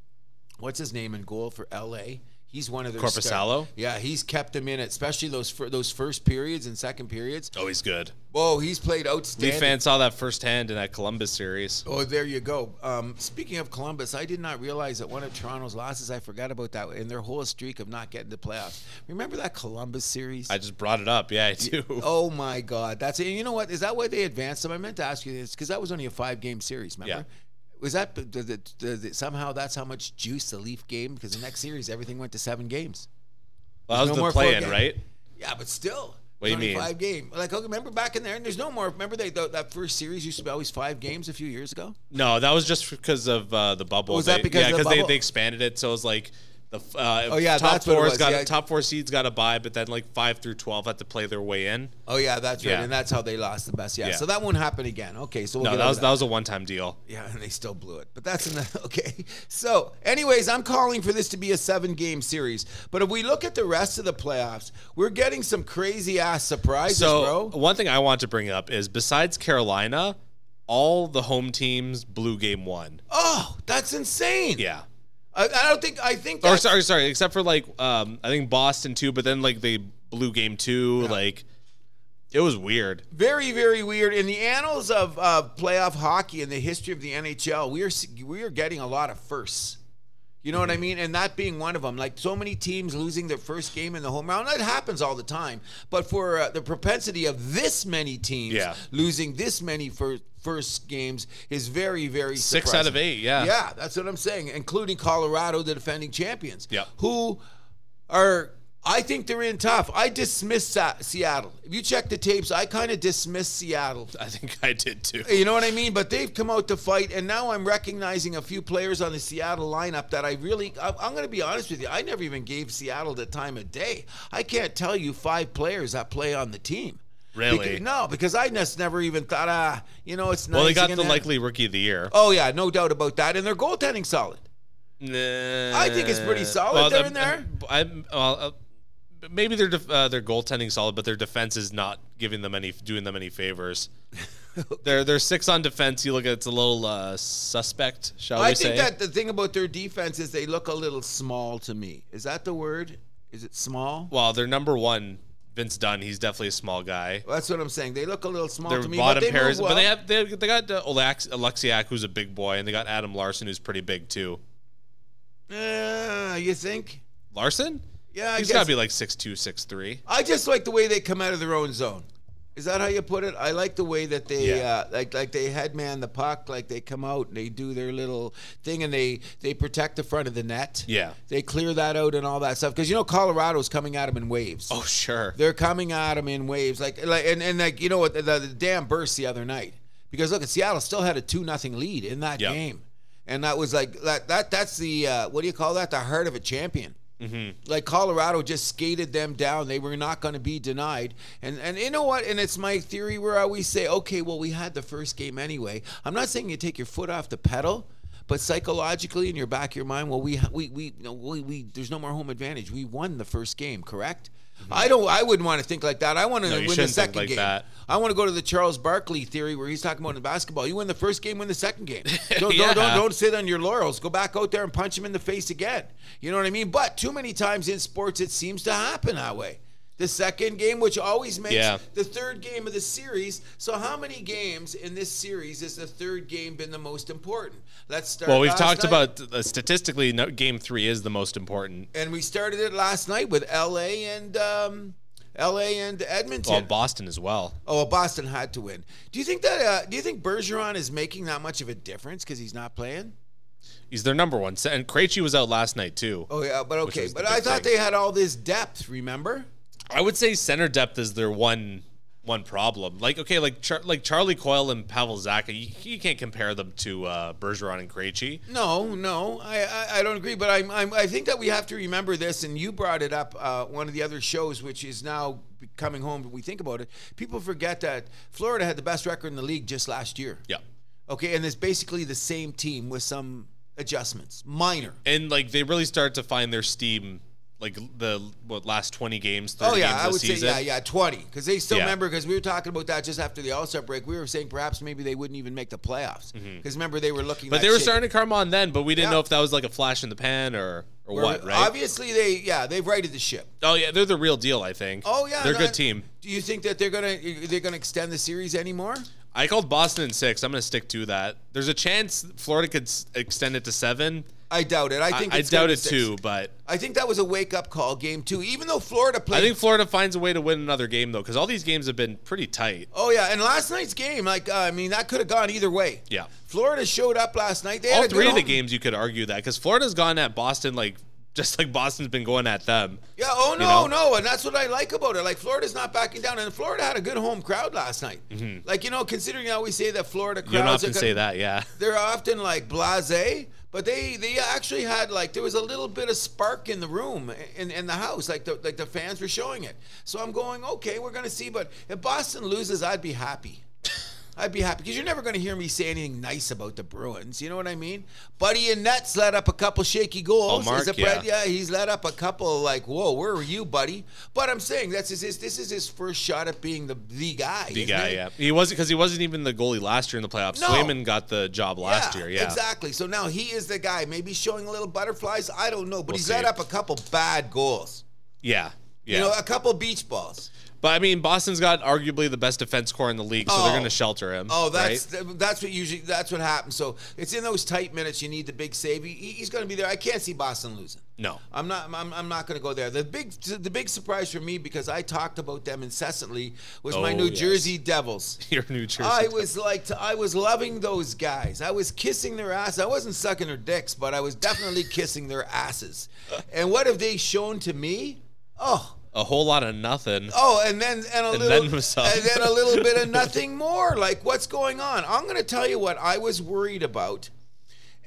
what's his name in goal for LA? He's one of their star- Yeah, he's kept them in it, especially those fir- those first periods and second periods. Oh, he's good. Whoa, he's played Leaf outstanding. fans saw that firsthand in that Columbus series. Oh, there you go. Um, speaking of Columbus, I did not realize that one of Toronto's losses. I forgot about that in their whole streak of not getting to playoffs. Remember that Columbus series? I just brought it up. Yeah, I do. Oh my God, that's it. You know what? Is that why they advanced them? I meant to ask you this because that was only a five-game series. Remember? Was that the, the, the, the- somehow that's how much juice the Leaf game? Because the next series everything went to seven games. Well, that was no the play-in, right? Yeah, but still. What do you mean? Five game. Like, okay, remember back in there, and there's no more. Remember they, th- that first series used to be always five games a few years ago. No, that was just because of uh, the bubble. Was that because yeah, of the because they, they expanded it, so it was like the uh, Oh, yeah, top that's fours was, got yeah. top four seeds got a buy, but then like five through twelve had to play their way in. Oh yeah, that's right, Yeah. and that's how they lost the best. Yeah, Yeah. so that won't happen again. Okay, so we'll No, that was that was a one time deal. Yeah, and they still blew it. But that's the okay. So, anyways, I'm calling for this to be a seven game series. But if we look at the rest of the playoffs, we're getting some crazy ass surprises, So bro. one thing I want to bring up is besides Carolina, all the home teams blew game one. Oh, that's insane. Yeah. I, I don't think I think Or sorry, sorry, except for like um I think Boston too, but then like they blew game two. Like it was weird. very very weird in the annals of uh, playoff hockey in the history of the NHL. We are we are getting a lot of firsts. You know what Mm-hmm. I mean? And that being one of them. Like so many teams losing their first game in the home round. That happens all the time. But for uh, the propensity of this many teams Yeah. losing this many first, first games is very, very Six surprising. out of eight, yeah. Yeah, that's what I'm saying, including Colorado, the defending champions. Yep. Who are. I think they're in tough. I dismiss Sa- Seattle. If you check the tapes, I kind of dismiss Seattle. I think I did too. You know what I mean? But they've come out to fight, and now I'm recognizing a few players on the Seattle lineup that I really, I'm going to be honest with you, I never even gave Seattle the time of day. I can't tell you five players that play on the team. Really? Because- no, because I just never even thought, ah, you know, it's nice. Well, they got the likely rookie of the year. Oh yeah, no doubt about that, and their goaltending solid. Nah. I think it's pretty solid. They're in there. I'm, well, uh, maybe their def- uh, their goaltending solid, but their defense is not giving them any doing them any favors. they're they're six on defense. You look at it's a little uh, suspect, shall I we think that the thing about their defense is they look a little small to me. Is that the word? Is it small? Well, they're number one, Vince Dunn. He's definitely a small guy. That's what I'm saying. They look a little small Their to me, bottom but they pairs, well. but they have they, they got uh, Olex, Oleksiak, who's a big boy, and they got Adam Larsson, who's pretty big too. Uh, you think? Larsson? Yeah, I He's got to be like 6'2", 6'3". I just like the way they come out of their own zone. Is that how you put it? I like the way that they Yeah. uh, like like they headman the puck, like they come out and they do their little thing and they they protect the front of the net. Yeah. They clear that out and all that stuff because you know Colorado's coming at them in waves. Oh, sure. They're coming at them in waves, like like and, and like you know what the, the dam burst the other night because look, Seattle still had a two nothing lead in that Yep. game, and that was like that that that's the uh, what do you call that? The heart of a champion. Mm-hmm. Like Colorado just skated them down. They were not going to be denied. And and you know what? And it's my theory where I always say, okay, well we had the first game anyway. I'm not saying you take your foot off the pedal. But psychologically, in your back of your mind, well, we we we, no, we we there's no more home advantage. We won the first game, correct? I don't. I wouldn't want to think like that. I want to. No, win the second like game. that. I want to go to the Charles Barkley theory where he's talking about in basketball. You win the first game, win the second game. Don't, Yeah. don't, don't, don't sit on your laurels. Go back out there and punch him in the face again. You know what I mean? But too many times in sports, it seems to happen that way. The second game, which always makes Yeah. the third game of the series. So, how many games in this series has the third game been the most important? Let's start. Well, we've talked night. about uh, statistically, no, game three is the most important. and we started it last night with L.A. and um, L.A. and Edmonton. Well, Boston as well. Oh, well, Boston had to win. Do you think that? Uh, do you think Bergeron is making that much of a difference because he's not playing? He's their number one. And Krejci was out last night too. Oh yeah, but okay. But I thought thing. they had all this depth. Remember? I would say center depth is their one one problem. Like okay, like Char- like Charlie Coyle and Pavel Zacha, you, you can't compare them to uh, Bergeron and Krejci. No, no, I, I, I don't agree. But I'm, I'm I think that we have to remember this, and you brought it up uh, one of the other shows, which is now coming home. We think about it. People forget that Florida had the best record in the league just last year. Yeah. Okay, and it's basically the same team with some adjustments, minor. And like they really start to find their steam like the what last 20 games, 30 Oh yeah, games I would the season. say yeah, yeah, twenty because they still Yeah. remember because we were talking about that just after the All Star break. We were saying perhaps maybe they wouldn't even make the playoffs because remember they were looking. Mm-hmm. But they were starting to come on then, but we didn't Yeah. know if that was like a flash in the pan or or what, right? Obviously, they yeah they've righted the ship. Oh yeah, they're the real deal, I think. Oh yeah, They're a no, good team. Do you think that they're gonna they're gonna extend the series anymore? I called Boston in 6. I'm going to stick to that. There's a chance Florida could extend it to 7. I doubt it. I I, think I gonna doubt it six. too, but I think that was a wake up call game too. Even though Florida played, I think Florida finds a way to win another game though, because all these games have been pretty tight. Oh yeah, and last night's game, like uh, I mean, that could have gone either way. Yeah. Florida showed up last night. They had All three of the games you could argue that because Florida's gone at Boston like just like Boston's been going at them. Yeah. Oh no, know? no, and that's what I like about it. Like Florida's not backing down, and Florida had a good home crowd last night. Like you know, considering how we say that Florida crowds You don't often gonna- say that, yeah. they're often like blasé, but they they actually had like there was a little bit of spark in the room in, in the house, like the like the fans were showing it. So I'm going, okay, we're gonna see, but if Boston loses, I'd be happy. I'd be happy because you're never going to hear me say anything nice about the Bruins. You know what I mean? Buddy and Nets let up a couple shaky goals. Oh, Mark, yeah. Yeah, he's let up a couple. Like, whoa, where were you, buddy? But I'm saying that's his, his this is his first shot at being the the guy. The guy, it? yeah. He wasn't because he wasn't even the goalie last year in the playoffs. No. Swayman got the job last year, yeah. Exactly. So now he is the guy. Maybe showing a little butterflies. I don't know, but We'll he's see. let up a couple bad goals. Yeah. Yeah. You know, a couple beach balls. But I mean Boston's got arguably the best defense core in the league, so they're Oh. gonna shelter him. Oh, that's right? that's what usually that's what happens. So it's in those tight minutes you need the big save. He, he's going to be there. I can't see Boston losing. No. I'm not. I'm, I'm not going to go there. The big the big surprise for me because I talked about them incessantly was my Oh, New yes. Jersey Devils. Your New Jersey. I was like, I was loving those guys. I was kissing their ass. I wasn't sucking their dicks, but I was definitely kissing their asses. And what have they shown to me? Oh, a whole lot of nothing. oh, and then and a And little, then and then a little bit of nothing more. Like, what's going on? I'm going to tell you what I was worried about,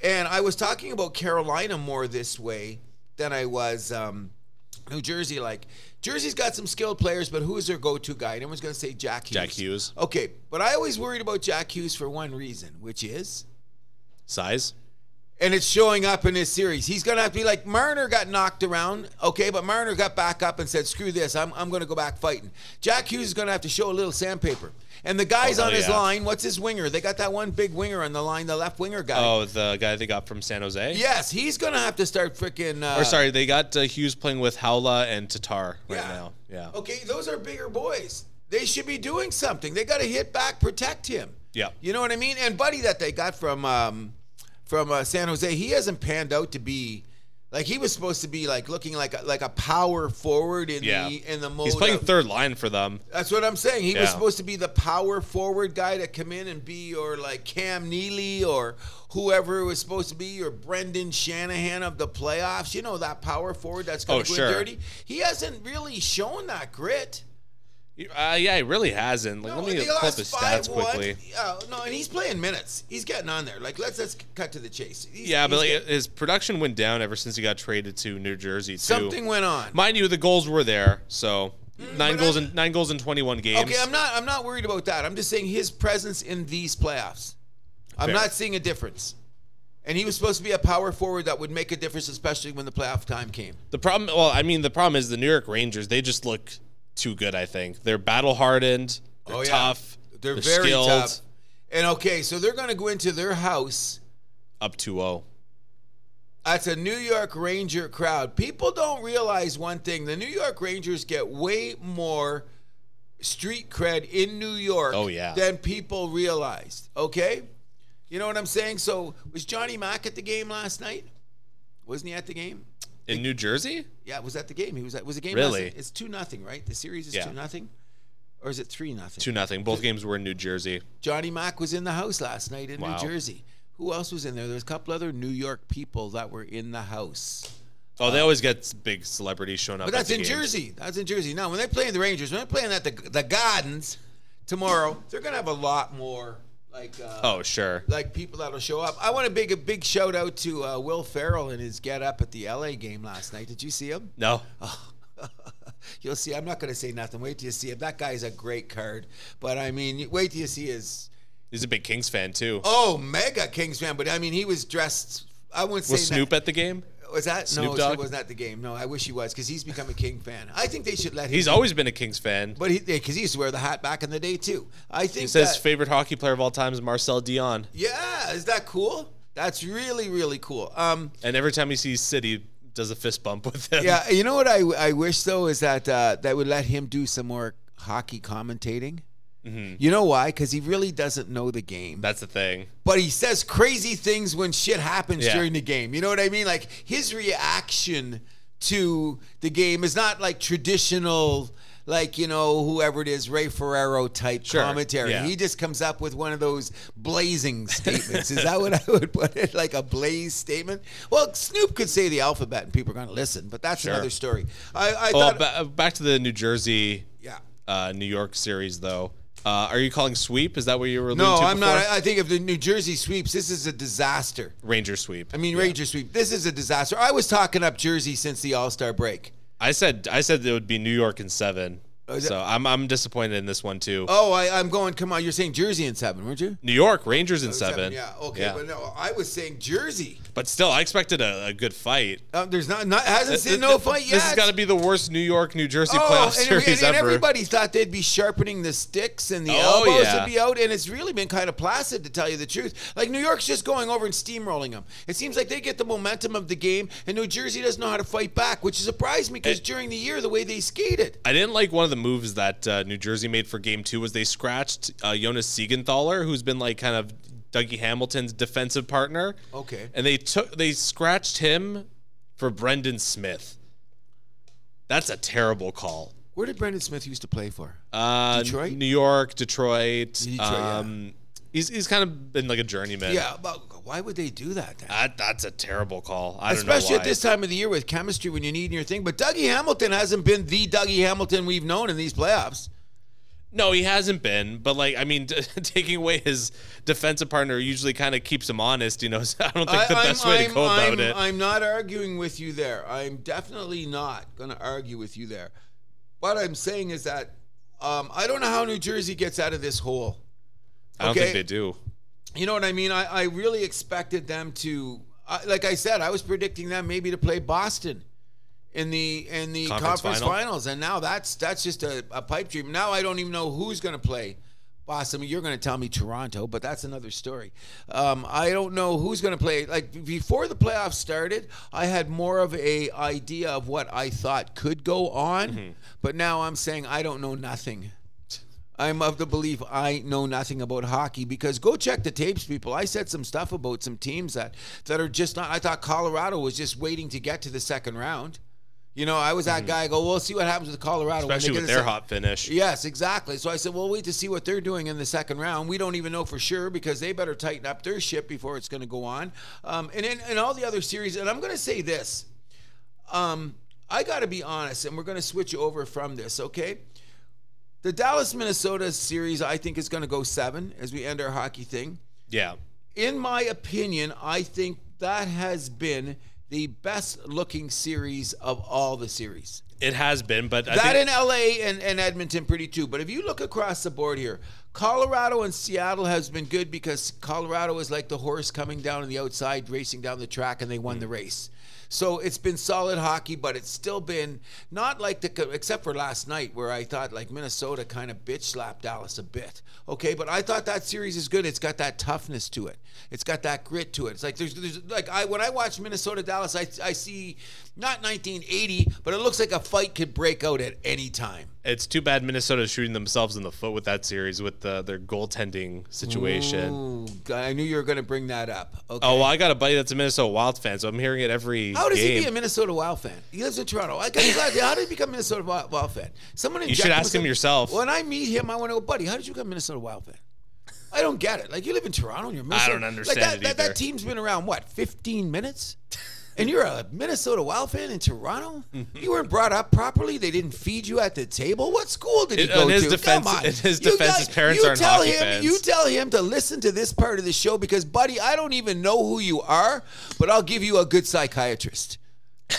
and I was talking about Carolina more this way than I was um, New Jersey. Like, Jersey's got some skilled players, but who is their go-to guy? And everyone's going to say Jack Hughes. Jack Hughes. Okay, but I always worried about Jack Hughes for one reason, which is Size. And it's showing up in this series. He's going to have to be like Marner got knocked around, okay, but Marner got back up and said, "Screw this, I'm, I'm going to go back fighting." Jack Hughes is going to have to show a little sandpaper. And the guys Oh, on his line, what's his winger? They got that one big winger on the line, the left winger guy. Oh, the guy they got from San Jose. Yes, he's going to have to start freaking. Uh, Or sorry, they got uh, Hughes playing with Haula and Tatar right Yeah. now. Yeah. Okay, those are bigger boys. They should be doing something. They got to hit back, protect him. Yeah. You know what I mean? And Buddy that they got from um, from uh, San Jose, he hasn't panned out to be like he was supposed to be like looking like a, like a power forward in Yeah. the in the mode. He's playing of- third line for them. that's what I'm saying. He was supposed to be the power forward guy to come in and be, or like Cam Neely, or whoever it was supposed to be, or Brendan Shanahan of the playoffs. You know that power forward that's going Oh, to go sure. dirty. He hasn't really shown that grit. Uh, yeah, he really hasn't. Like, No, let me up his stats won- quickly. Yeah, no, and he's playing minutes. He's getting on there. Like let's let's cut to the chase. He's- Yeah, but like, getting- his production went down ever since he got traded to New Jersey too. something went on. Mind you, the goals were there. So nine goals I'm- in nine goals in twenty one games. Okay, I'm not I'm not worried about that. I'm just saying his presence in these playoffs. I'm Fair. not seeing a difference. And he was supposed to be a power forward that would make a difference, especially when the playoff time came. The problem, well, I mean, the problem is the New York Rangers. They just look too good. I think they're battle hardened. They're Oh, yeah. tough. They're, very skilled. tough. And okay, so they're going to go into their house. Up 2-0. That's a New York Ranger crowd. People don't realize one thing: the New York Rangers get way more street cred in New York Oh, yeah. than people realized. Okay, you know what I'm saying? So was Johnny Mack at the game last night? Wasn't he at the game? In New Jersey. Yeah, was that the game. He was at was the game. Really? It's two nothing, right? The series is Yeah. two nothing, or is it three nothing? Two nothing. Both games were in New Jersey. Johnny Mack was in the house last night in Wow. New Jersey. Who else was in there? There was a couple other New York people that were in the house. Oh, they always get big celebrities showing up. But at that's in games. Jersey. That's in Jersey. Now, when they're playing the Rangers, when they're playing at the the Gardens tomorrow, they're gonna have a lot more like uh, Oh, sure. like people that'll show up. I want to big a big shout out to uh, Will Ferrell and his get up at the LA game last night. Did you see him? No. You'll see. I'm not going to say nothing. Wait till you see him. That guy's a great card. But I mean, wait till you see his. He's a big Kings fan too. Oh, mega Kings fan. But I mean, he was dressed. I wouldn't say was Snoop that- at the game? Was that Snoop no? Dogg? Snoop wasn't the game. No, I wish he was because he's become a King fan. I think they should let him. He's always been a Kings fan. But he, because he used to wear the hat back in the day too. I think He says that, favorite hockey player of all time is Marcel Dionne. yeah, is that cool? That's really really cool. Um, And every time he sees City, does a fist bump with him. yeah, you know what I I wish though is that uh, that would let him do some more hockey commentating. Mm-hmm. You know why? Because he really doesn't know the game. That's the thing. but he says crazy things when shit happens Yeah. during the game. You know what I mean? Like his reaction to the game is not like traditional, like you know whoever it is, Ray Ferraro type Sure, commentary. yeah. He just comes up with one of those blazing statements. is that what I would put it? Like a blaze statement? Well, Snoop could say the alphabet and people are going to listen, but that's Sure. another story. I, I Well, thought, ba- back to the New Jersey, yeah. uh, New York series though. Uh, are you calling sweep? Is that what you were alluding No, to I'm not. before? I, I think if the New Jersey sweeps, this is a disaster. Ranger sweep. I mean, Ranger sweep. This is a disaster. I was talking up Jersey since the All Star break. I said I said it would be New York in seven. So I'm I'm disappointed in this one too. Oh, I, I'm going. Come on, you're saying Jersey in seven, weren't you? New York Rangers in seven. Yeah. Okay. Yeah. But no, I was saying Jersey. But still, I expected a, a good fight. Um, there's not, not hasn't seen no fight yet. This has got to be the worst New York New Jersey Oh, playoff and, series and, and ever. everybody thought they'd be sharpening the sticks and the Oh, elbows yeah. would be out, and it's really been kind of placid to tell you the truth. Like New York's just going over and steamrolling them. It seems like they get the momentum of the game, and New Jersey doesn't know how to fight back, which surprised me because during the year the way they skated. I didn't like one of the moves that uh, New Jersey made for Game Two was they scratched uh, Jonas Siegenthaler, who's been like kind of Dougie Hamilton's defensive partner. Okay. and they took they scratched him for Brendan Smith. That's a terrible call. Where did Brendan Smith used to play for? Uh, Detroit? New York, Detroit. Detroit, yeah. He's he's kind of been like a journeyman. Yeah, but why would they do that? Then? That, that's a terrible call. I don't Especially know why. at this time of the year with chemistry when you need your thing. But Dougie Hamilton hasn't been the Dougie Hamilton we've known in these playoffs. No, he hasn't been. But like, I mean, taking away his defensive partner usually kind of keeps him honest. You know, so I don't think the I- best I'm- way to I'm- go about I'm- it. I'm not arguing with you there. I'm definitely not going to argue with you there. What I'm saying is that um, I don't know how New Jersey gets out of this hole. I don't okay. think they do. You know what I mean? I, I really expected them to I, like I said, I was predicting them maybe to play Boston in the in the Conference conference, final? finals, and now that's that's just a, a pipe dream. Now I don't even know who's going to play Boston. I mean, you're going to tell me Toronto, but that's another story. Um, I don't know who's going to play. Like before the playoffs started, I had more of a idea of what I thought could go on, Mm-hmm. but now I'm saying I don't know nothing. I'm of the belief I know nothing about hockey because go check the tapes, people. I said some stuff about some teams that that are just not. I thought Colorado was just waiting to get to the second round. You know, I was that guy. I go, we'll see what happens with Colorado, when Mm-hmm. Especially with their the hot finish. Yes, exactly. So I said, well, wait to see what they're doing in the second round. We don't even know for sure because they better tighten up their ship before it's going to go on. Um, and in and all the other series, and I'm going to say this. Um, I got to be honest, and we're going to switch over from this, okay? The Dallas Minnesota series, I think, is going to go seven as we end our hockey thing. Yeah. In my opinion, I think that has been the best looking series of all the series. It has been, but I that in LA and, and Edmonton pretty too. But if you look across the board here, Colorado and Seattle has been good because Colorado is like the horse coming down on the outside, racing down the track, and they won mm. the race. So it's been solid hockey, but it's still been not like the except for last night where I thought like Minnesota kind of bitch slapped Dallas a bit. Okay, but I thought that series is good. It's got that toughness to it. It's got that grit to it. It's like there's, there's like I when I watch Minnesota Dallas, I I see not 1980, but it looks like a fight could break out at any time. It's too bad Minnesota's shooting themselves in the foot with that series with the, their goaltending situation. Ooh, I knew you were going to bring that up. Okay. Oh, well, I got a buddy that's a Minnesota Wild fan, so I'm hearing it every How does game. he be a Minnesota Wild fan? He lives in Toronto. I. How did he become a Minnesota Wild, Wild fan? Someone you should ask him yourself. When I meet him, I want to go, buddy. How did you become a Minnesota Wild fan? I don't get it. Like you live in Toronto, and you're Minnesota. I don't understand like that, that, that team's been around what 15 minutes, and you're a Minnesota Wild fan in Toronto. you weren't brought up properly. They didn't feed you at the table. What school did he In- go in his to? defense- Come on. in his You defense, got- his parents you aren't tell hockey him, fans. You tell him to listen to this part of the show because, buddy, I don't even know who you are, but I'll give you a good psychiatrist.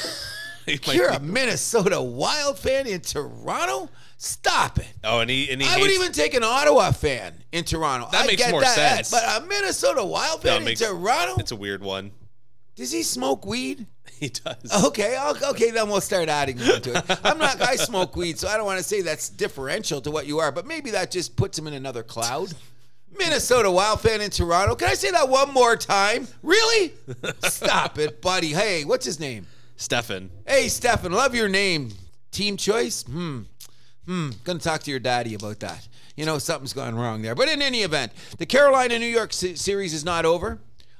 You're a Minnesota Wild fan in Toronto? Stop it. oh, and he and he I would even take an Ottawa fan in Toronto. That I makes get more that, sense. But a Minnesota Wild fan in makes- Toronto? It's a weird one. Does he smoke weed? He does. Okay, I'll, okay, then we'll start adding on to it. I'm not. I smoke weed, so I don't want to say that's differential to what you are, but maybe that just puts him in another cloud. Minnesota Wild fan in Toronto. Can I say that one more time? Really? Stop it, buddy. Hey, what's his name? Stefan. Hey, Stefan, love your name. Team choice? Hmm. Hmm. Gonna talk to your daddy about that. You know, something's gone wrong there. But in any event, the Carolina New York series is not over.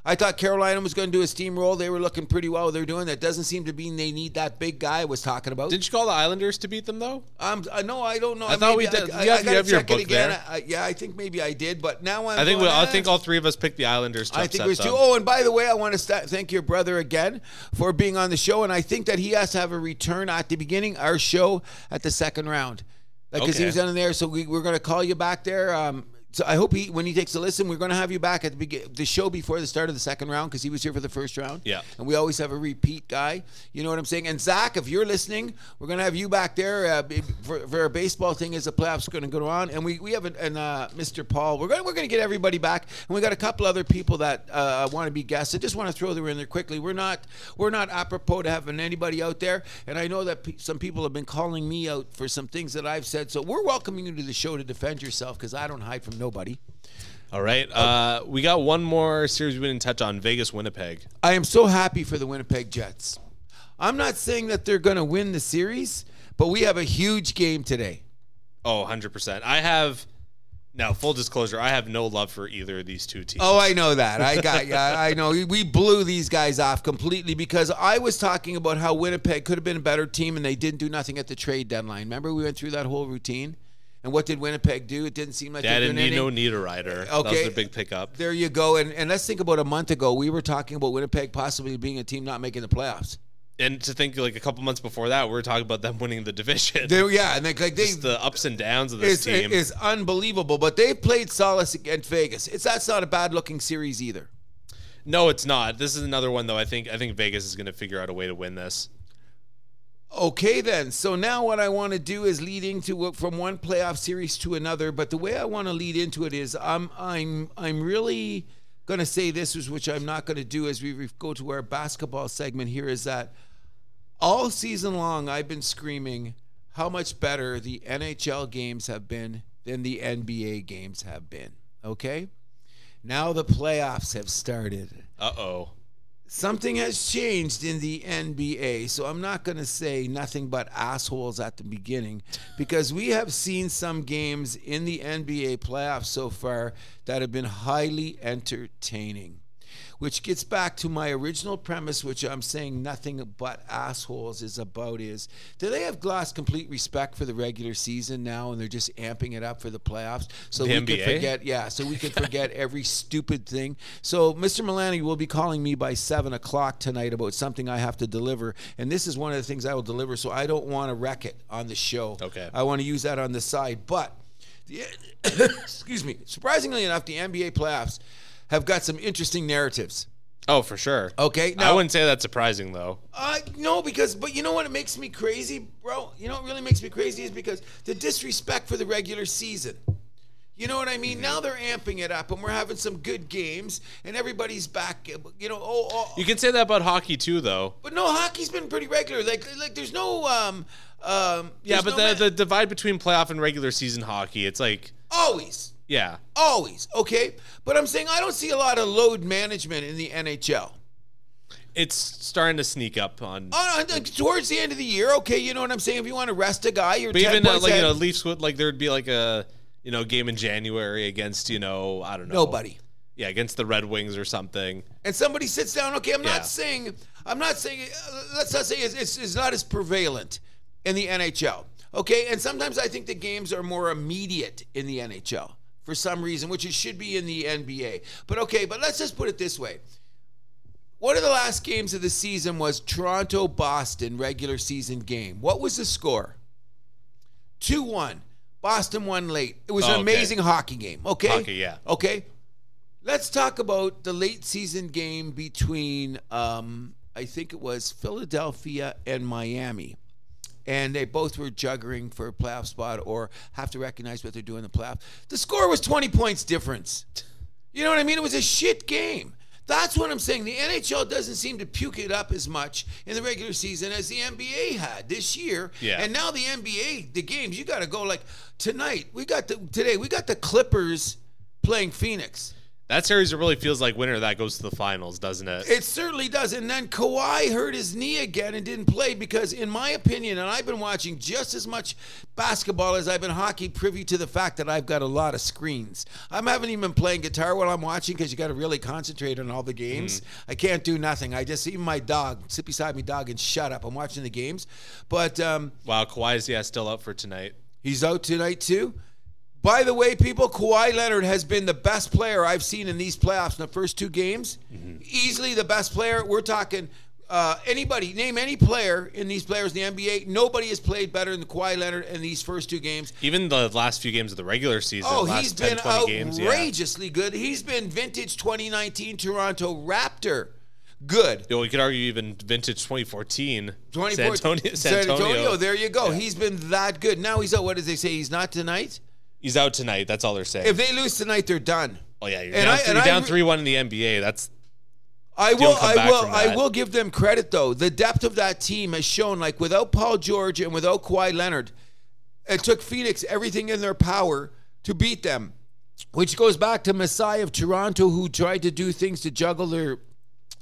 I thought Carolina was going to do a steamroll. They were looking pretty well. They're doing that. Doesn't seem to mean they need that big guy I was talking about. Didn't you call the Islanders to beat them though? Um, uh, no, I don't know. I thought we did- I, you have- I you have your book it again. there. I, yeah, I think maybe I did, but now I'm. I think we, I think all three of us picked the Islanders to I think it was two. Oh, and by the way, I want to st- thank your brother again for being on the show, and I think that he has to have a return at the beginning our show at the second round, because he Okay. was on there. So we, we're going to call you back there. Um, so I hope he, when he takes a listen, we're going to have you back at the begin- the show before the start of the second round because he was here for the first round. Yeah. and we always have a repeat guy. You know what I'm saying? And Zach, if you're listening, we're going to have you back there uh, for, for a baseball thing as the playoffs are going to go on. And we, we have an, an uh, Mr. Paul. We're going we're going to get everybody back, and we got a couple other people that uh, want to be guests. I just want to throw them in there quickly. We're not we're not apropos to having anybody out there, and I know that pe- some people have been calling me out for some things that I've said. So we're welcoming you to the show to defend yourself because I don't hide from nobody. All right. Uh, we got one more series we didn't touch on Vegas, Winnipeg. I am so happy for the Winnipeg Jets. I'm not saying that they're going to win the series, but we have a huge game today. Oh, 100%. I have, now, full disclosure, I have no love for either of these two teams. Oh, I know that. I got. Yeah, I know. We blew these guys off completely because I was talking about how Winnipeg could have been a better team and they didn't do nothing at the trade deadline. Remember, we went through that whole routine, and what did Winnipeg do? It didn't seem like They they had a doing anything. Nino Niederreiter. That was a big pickup. There you go. And and let's think about a month ago. We were talking about Winnipeg possibly being a team not making the playoffs. And to think like a couple months before that, we were talking about them winning the division. They, yeah, and they, like they Just the ups and downs of this is team. is unbelievable. But they've played solace against Vegas. It's that's not a bad looking series either. no, it's not. This is another one though. I think I think Vegas is going to figure out a way to win this. Okay, then. So now what I want to do is lead into from one playoff series to another. But the way I want to lead into it is I'm I'm I'm really going to say this, is which I'm not going to do as we go to our basketball segment here, is that all season long I've been screaming how much better the NHL games have been than the NBA games have been. Okay? Now the playoffs have started. Uh oh. Something has changed in the NBA, so I'm not going to say nothing but assholes at the beginning because we have seen some games in the NBA playoffs so far that have been highly entertaining which gets back to my original premise, which I'm saying nothing but assholes is about is do they have glass complete respect for the regular season now and they're just amping it up for the playoffs? So The we NBA? can forget yeah, so we can forget every stupid thing. So Mr. Milani will be calling me by seven o'clock tonight about something I have to deliver. And this is one of the things I will deliver, so I don't want to wreck it on the show. Okay. I want to use that on the side. But the, excuse me, surprisingly enough, the NBA playoffs have got some interesting narratives. Oh, for sure. Okay, I wouldn't say that's surprising though. uh, no, because but you know what? It makes me crazy, bro. You know what really makes me crazy is because the disrespect for the regular season. You know what I mean? Now they're amping it up, and we're having some good games, and everybody's back. You know, oh, oh You can say that about hockey too, though. but no, hockey's been pretty regular. Like, like there's no um, um. Yeah, but no the, ma- the divide between playoff and regular season hockey, it's like, always. Yeah, Always, okay? But I'm saying I don't see a lot of load management in the NHL. it's starting to sneak up on. Oh, towards the end of the year, okay, you know what I'm saying? If you want to rest a guy, you're But 10 even uh, like you know, Leafs would like there'd be like a you know game in January against you know I don't know nobody. Yeah, against the Red Wings or something. And somebody sits down, okay, I'm Yeah. not saying, I'm not saying, uh, let's not say it's, it's, it's not as prevalent in the NHL, okay? And sometimes I think the games are more immediate in the NHL for some reason, which it should be in the NBA. But okay, but let's just put it this way. One of the last games of the season was Toronto Boston regular season game. What was the score? 2 1. Boston won late. It was Oh, an okay. amazing hockey game. Okay. Hockey, yeah. Okay. Let's talk about the late season game between, um, I think it was Philadelphia and Miami. And they both were juggling for a playoff spot or have to recognize what they're doing in the playoff. The score was 20 points difference. You know what I mean? It was a shit game. That's what I'm saying. The NHL doesn't seem to puke it up as much in the regular season as the NBA had this year. Yeah. And now the NBA, the games, you got to go like tonight. We got the today. We got the Clippers playing Phoenix. That series really feels like winner that goes to the finals, doesn't it? It certainly does. And then Kawhi hurt his knee again and didn't play because, in my opinion, and I've been watching just as much basketball as I've been hockey, privy to the fact that I've got a lot of screens. I haven't even been playing guitar while I'm watching because you got to really concentrate on all the games. I can't do nothing. I just even my dog sit beside me, dog, and shut up. I'm watching the games, but um, wow, Kawhi's yeah still up for tonight. He's out tonight too. By the way, people, Kawhi Leonard has been the best player I've seen in these playoffs in the first two games. Easily the best player. We're talking uh, anybody, name any player in these players in the NBA. Nobody has played better than Kawhi Leonard in these first two games. Even the last few games of the regular season, Oh, last he's 10, been 20 games, yeah. outrageously good. He's been vintage 2019 Toronto Raptor good. You know, we could argue even vintage 2014 24 San Antonio. San Antonio. There you go. He's been that good. Now he's out. What did they say? He's not tonight. He's out tonight. That's all they're saying. If they lose tonight, they're done. oh yeah, you're and down, I- and down re- three one in the NBA. That's I will. I will. I will give them credit though. The depth of that team has shown. Like without Paul George and without Kawhi Leonard, it took Phoenix everything in their power to beat them. Which goes back to Masai of Toronto, who tried to do things to juggle their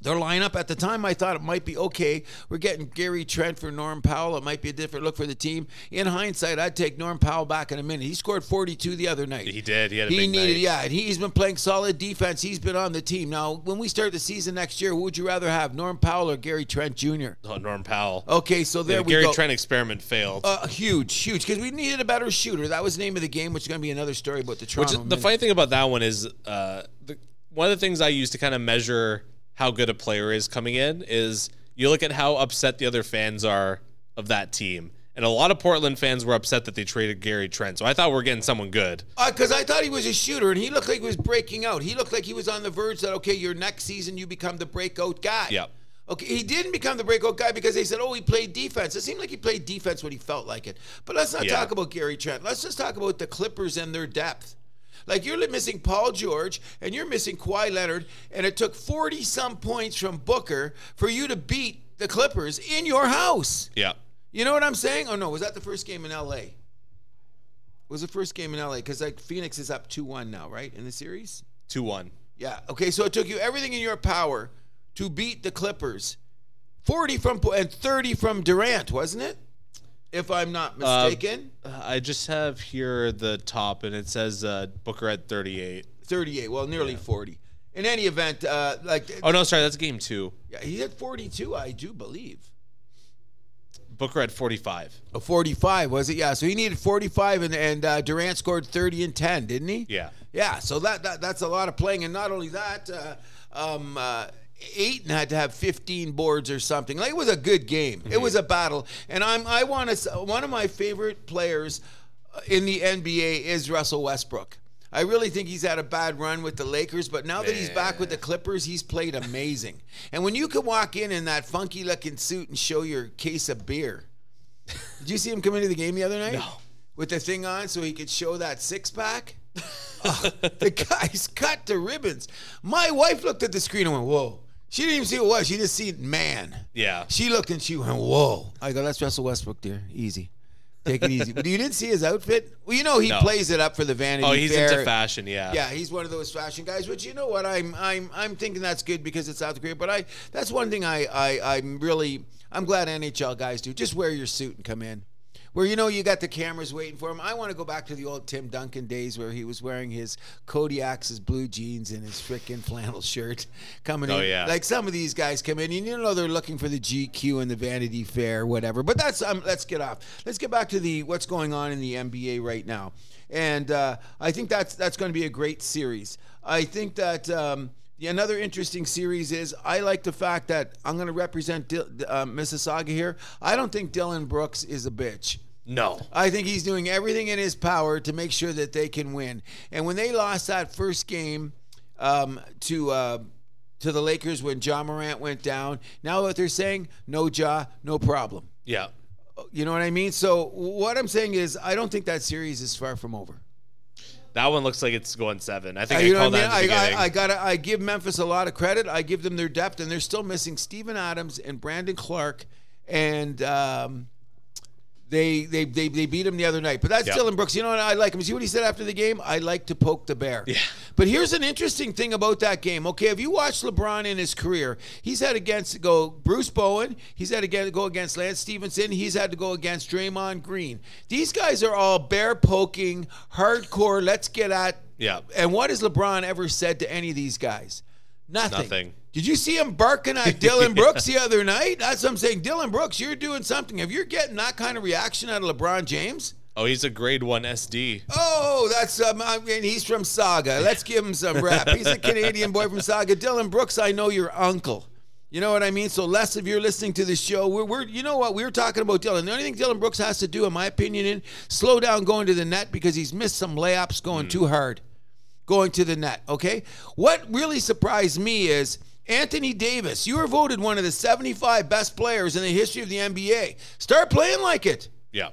their lineup. At the time, I thought it might be okay. We're getting Gary Trent for Norm Powell. It might be a different look for the team. In hindsight, I'd take Norm Powell back in a minute. He scored 42 the other night. he did. He had a He big needed, night. yeah, and he's been playing solid defense. He's been on the team. Now, when we start the season next year, who would you rather have, Norm Powell or Gary Trent Jr.? Oh, Norm Powell. Okay, so there the we Gary go. Gary Trent experiment failed. Uh, huge, huge, because we needed a better shooter. That was the name of the game, which is going to be another story about the Which Toronto. the funny thing about that one is uh, the, one of the things I use to kind of measure how good a player is coming in is you look at how upset the other fans are of that team. And a lot of Portland fans were upset that they traded Gary Trent. So I thought we are getting someone good. Because Uh, I thought he was a shooter, and he looked like he was breaking out. He looked like he was on the verge that okay, your next season you become the breakout guy. Yep. Okay, he didn't become the breakout guy because they said, "Oh, he played defense." It seemed like he played defense when he felt like it. But let's not Yeah. talk about Gary Trent. Let's just talk about the Clippers and their depth. Like you're missing Paul George and you're missing Kawhi Leonard, and it took 40 some points from Booker for you to beat the Clippers in your house. Yeah. You know what I'm saying? Oh no, was that the first game in LA? Was the first game in LA? Because like Phoenix is up 2 1 now, right? In the series? 2 1. Yeah. Okay, so it took you everything in your power to beat the Clippers. 40 from and 30 from Durant, wasn't it? If I'm not mistaken. Uh, I just have here the top, and it says uh, Booker at 38. 38. Well, nearly 40. In any event, uh, like Oh, no, sorry. That's game two. yeah, he had 42, I do believe. Booker at 45. A 45 was it? Yeah. So he needed 45, and and uh, Durant scored 30 and 10, didn't he? Yeah. Yeah. So that, that that's a lot of playing, and not only that, uh, um, uh, Ayton had to have 15 boards or something. Like it was a good game. It was a battle, and I'm I want to one of my favorite players uh, in the NBA is Russell Westbrook. I really think he's had a bad run with the Lakers, but now that he's back with the Clippers, he's played amazing. and when you can walk in in that funky looking suit and show your case of beer, did you see him come into the game the other night? No. With the thing on so he could show that six pack? Oh, the guy's cut to ribbons. My wife looked at the screen and went, Whoa. She didn't even see what it was. She just seen man. Yeah. She looked and she went, Whoa. I go, That's Russell Westbrook, dear. Easy. Take it easy. But you didn't see his outfit? Well, you know he No. plays it up for the Vanity Oh, he's Fair. into fashion, yeah. Yeah, he's one of those fashion guys. Which you know what, I'm I'm I'm thinking that's good because it's South Korea. But I that's one thing I I I'm really I'm glad NHL guys do. Just wear your suit and come in. Where you know you got the cameras waiting for him. I want to go back to the old Tim Duncan days where he was wearing his Kodiak's, his blue jeans, and his frickin' flannel shirt coming Oh, in. yeah. Like some of these guys come in, and you know they're looking for the GQ and the Vanity Fair, whatever. But that's um, let's get off. Let's get back to the what's going on in the NBA right now, and uh, I think that's that's going to be a great series. I think that. Um, Another interesting series is I like the fact that I'm going to represent Dil- uh, Mississauga here. I don't think Dillon Brooks is a bitch. No. I think he's doing everything in his power to make sure that they can win. And when they lost that first game um, to uh, to the Lakers when Ja Morant went down, now what they're saying, no Ja, no problem. Yeah. You know what I mean? So what I'm saying is, I don't think that series is far from over. That one looks like it's going seven. I think Uh, I you know called what I that mean? I. I, I gotta I give Memphis a lot of credit. I give them their depth, and they're still missing Steven Adams and Brandon Clarke, and um, they, they they they beat him the other night. But that's Yep. Dillon Brooks. You know what I like him? See what he said after the game? I like to poke the bear. Yeah. But here's an interesting thing about that game. Okay, if you watch LeBron in his career, he's had against go Bruce Bowen. He's had to go against Lance Stephenson. He's had to go against Draymond Green. These guys are all bear poking, hardcore. Let's get at Yeah. and what has LeBron ever said to any of these guys? Nothing. Nothing. Did you see him barking at Dillon Brooks the other night? That's what I'm saying. Dillon Brooks, you're doing something. If you're getting that kind of reaction out of LeBron James, oh, he's a grade one SD. oh, that's um, I mean, he's from Sauga. Let's give him some rap. He's a Canadian boy from Sauga. Dillon Brooks, I know your uncle. You know what I mean? So, less if you're listening to the show, we're, we're you know what we were talking about Dillon. The only thing Dillon Brooks has to do, in my opinion, is slow down going to the net because he's missed some layups going too hard going to the net. Okay. What really surprised me is Anthony Davis. You were voted one of the 75 best players in the history of the NBA. Start playing like it. Yeah.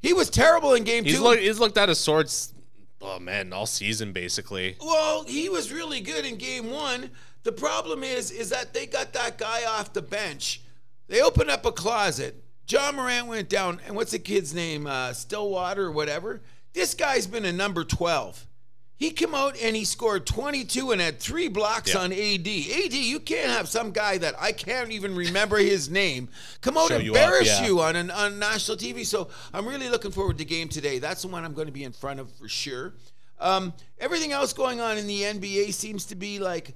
He was terrible in game He's two. look, he's looked out of sorts. Oh man, all season basically. well, he was really good in game one. The problem is, is that they got that guy off the bench. They opened up a closet. Ja Morant went down, and what's the kid's name? Uh, Stillwater or whatever. This guy's been a number 12. He came out and he scored 22 and had three blocks Yeah. on AD. AD, you can't have some guy that I can't even remember his name come out Show and you up, embarrass yeah. you on, an, on national TV. So I'm really looking forward to game today. That's the one I'm going to be in front of for sure. Um, everything else going on in the NBA seems to be like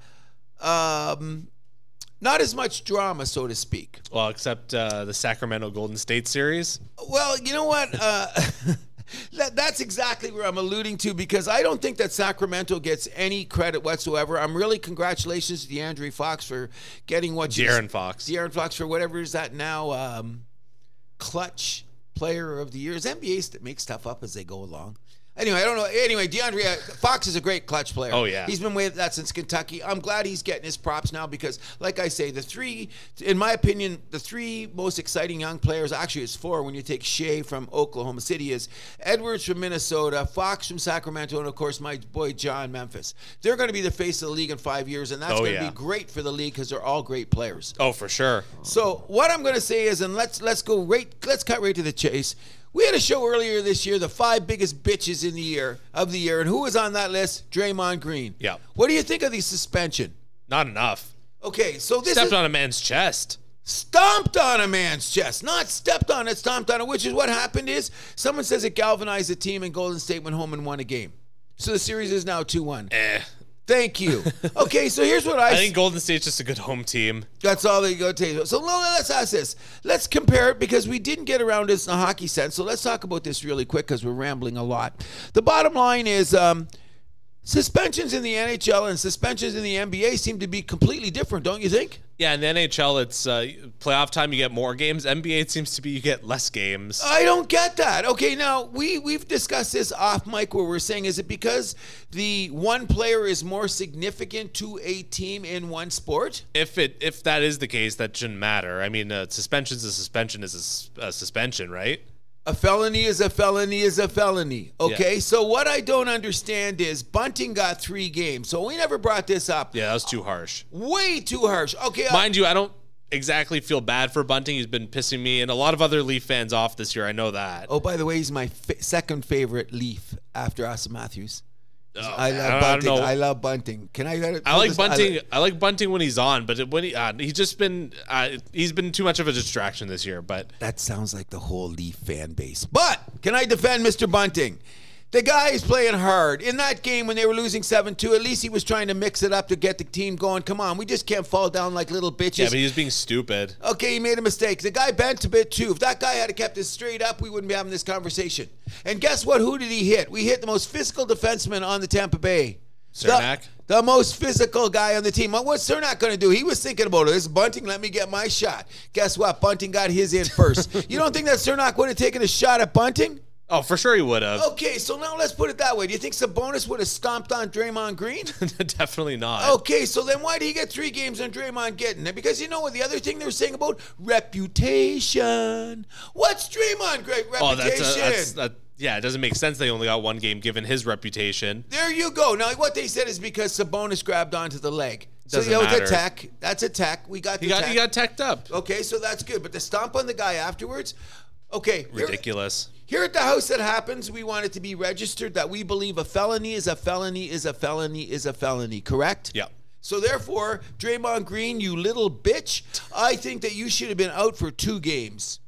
um, not as much drama, so to speak. Well, except uh, the Sacramento Golden State series. Well, you know what? Uh, that's exactly where I'm alluding to because I don't think that Sacramento gets any credit whatsoever. I'm really congratulations to DeAndre Fox for getting what she's- De'Aaron Fox. De'Aaron Fox for whatever is that now um, clutch player of the year. Is NBA st- make stuff up as they go along? Anyway, I don't know. Anyway, DeAndre uh, Fox is a great clutch player. Oh, yeah. he's been with that since Kentucky. I'm glad he's getting his props now because, like I say, the three, in my opinion, the three most exciting young players. Actually, it's four when you take Shai from Oklahoma City. Is Edwards from Minnesota, Fox from Sacramento, and of course my boy John Memphis. They're going to be the face of the league in five years, and that's Oh, going to yeah. be great for the league because they're all great players. Oh, for sure. So what I'm going to say is, and let's let's go right, let's cut right to the chase. We had a show earlier this year, the five biggest bitches in the year of the year, and who was on that list? Draymond Green. Yeah. What do you think of the suspension? Not enough. Okay, so this Stepped is on a man's chest. stomped on a man's chest, not stepped on it, stomped on it. Which is what happened is someone says it galvanized the team, and Golden State went home and won a game. So the series is now two one. Eh. Thank you. Okay, so here's what I, I think Golden State's just a good home team. That's all they go take. So let's ask this. Let's compare it because we didn't get around this in a hockey sense. So let's talk about this really quick because we're rambling a lot. The bottom line is um, suspensions in the NHL and suspensions in the NBA seem to be completely different, don't you think? Yeah, in the NHL, it's uh, playoff time. You get more games. NBA, it seems to be you get less games. I don't get that. Okay, now we we've discussed this off mic where we're saying is it because the one player is more significant to a team in one sport? if it if that is the case, that shouldn't matter. I mean, uh, suspension's a suspension is a suspension, right? A felony is a felony is a felony. Okay, Yeah. so what I don't understand is Bunting got three games, so we never brought this up. Yeah, that was too harsh. Way too harsh. Okay, uh, Mind you, I don't exactly feel bad for Bunting. He's been pissing me and a lot of other Leaf fans off this year. I know that. oh, by the way, he's my second favorite Leaf after Auston Matthews. I love I Bunting. I love Bunting. Can I? I like Bunting. I like Bunting when he's on, but when he uh, he's just been uh, he's been too much of a distraction this year. But that sounds like the whole Leaf fan base. But can I defend Mr. Bunting? The guy is playing hard. In that game when they were losing 7 2, at least he was trying to mix it up to get the team going. Come on, we just can't fall down like little bitches. yeah, but he was being stupid. Okay, he made a mistake. The guy bent a bit too. If that guy had kept it straight up, we wouldn't be having this conversation. And guess what? Who did he hit? We hit the most physical defenseman on the Tampa Bay. The- Cernak? The, most physical guy on the team. What- What's Cernak going to do? He was thinking about it. This Bunting, let me get my shot. Guess what? Bunting got his in first. you don't think that Cernak would have taken a shot at Bunting? Oh, for sure he would have. Okay, so now let's put it that way. Do you think Sabonis would have stomped on Draymond Green? Definitely not. Okay, so then why did he get three games on Draymond getting it? Because you know what the other thing they were saying about reputation. What's Draymond great Oh, reputation? that's, a, that's that. Yeah, it doesn't make sense. They only got one game given his reputation. there you go. Now what they said is because Sabonis grabbed onto the leg. So Doesn't you know, matter. the tech. That's a tech. We got the He got tech. he got teched up. okay, so that's good. But the stomp on the guy afterwards. Okay, Ridiculous. Here at the house that happens, we want it to be registered that we believe a felony is a felony is a felony is a felony, correct? Yeah. So therefore, Draymond Green, you little bitch, I think that you should have been out for two games.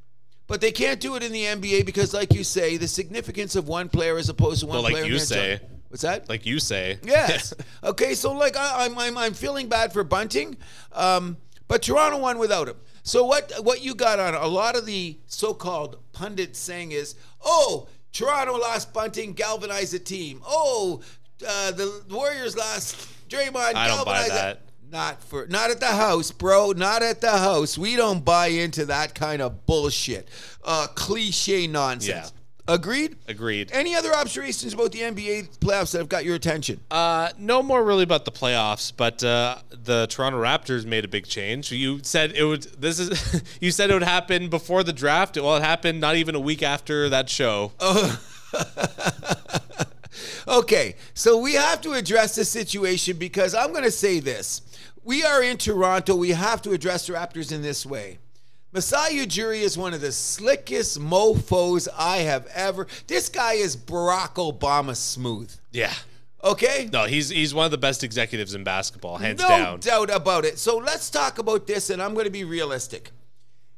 But they can't do it in the NBA because, like you say, the significance of one player as opposed to one Well, like player. in you say. NHL. What's that? Like you say. Yes. okay, so like I, I'm, I'm I'm feeling bad for Bunting, um, but Toronto won without him. So what what you got on a lot of the so-called pundits saying is, oh, Toronto lost Bunting, galvanized the team. Oh, uh, the Warriors lost Draymond, I don't buy galvanized it." that. Not for not at the house, bro. Not at the house. We don't buy into that kind of bullshit, uh, cliche nonsense. Agreed. Agreed. Any other observations about the NBA playoffs that have got your attention? Uh, no more really about the playoffs, but uh, the Toronto Raptors made a big change. You said it would. This is. you said it would happen before the draft. Well, it happened not even a week after that show. Okay, so we have to address the situation because I'm going to say this. We are in Toronto. We have to address the Raptors in this way. Masai Ujiri is one of the slickest mofos I have ever. This guy is Barack Obama smooth. Yeah. Okay? No, he's he's one of the best executives in basketball, hands no down. No doubt about it. So let's talk about this, and I'm going to be realistic.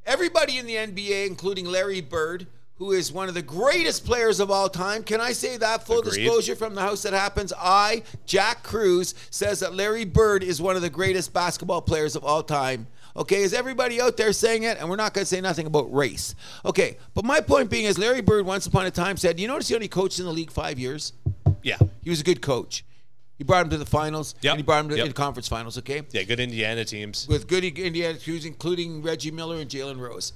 Everybody in the NBA, including Larry Bird, who is one of the greatest players of all time, can I say that? Full Agreed. disclosure from the house that happens. I, Jack Cruz, says that Larry Bird is one of the greatest basketball players of all time. Okay, is everybody out there saying it? And we're not going to say nothing about race. Okay, but my point being is Larry Bird once upon a time said, You notice he only coached in the league five years? Yeah. He was a good coach. He brought him to the finals, Yep. and he brought him to Yep. the conference finals, okay? Yeah, good Indiana teams. with good Indiana teams, including Reggie Miller and Jalen Rose.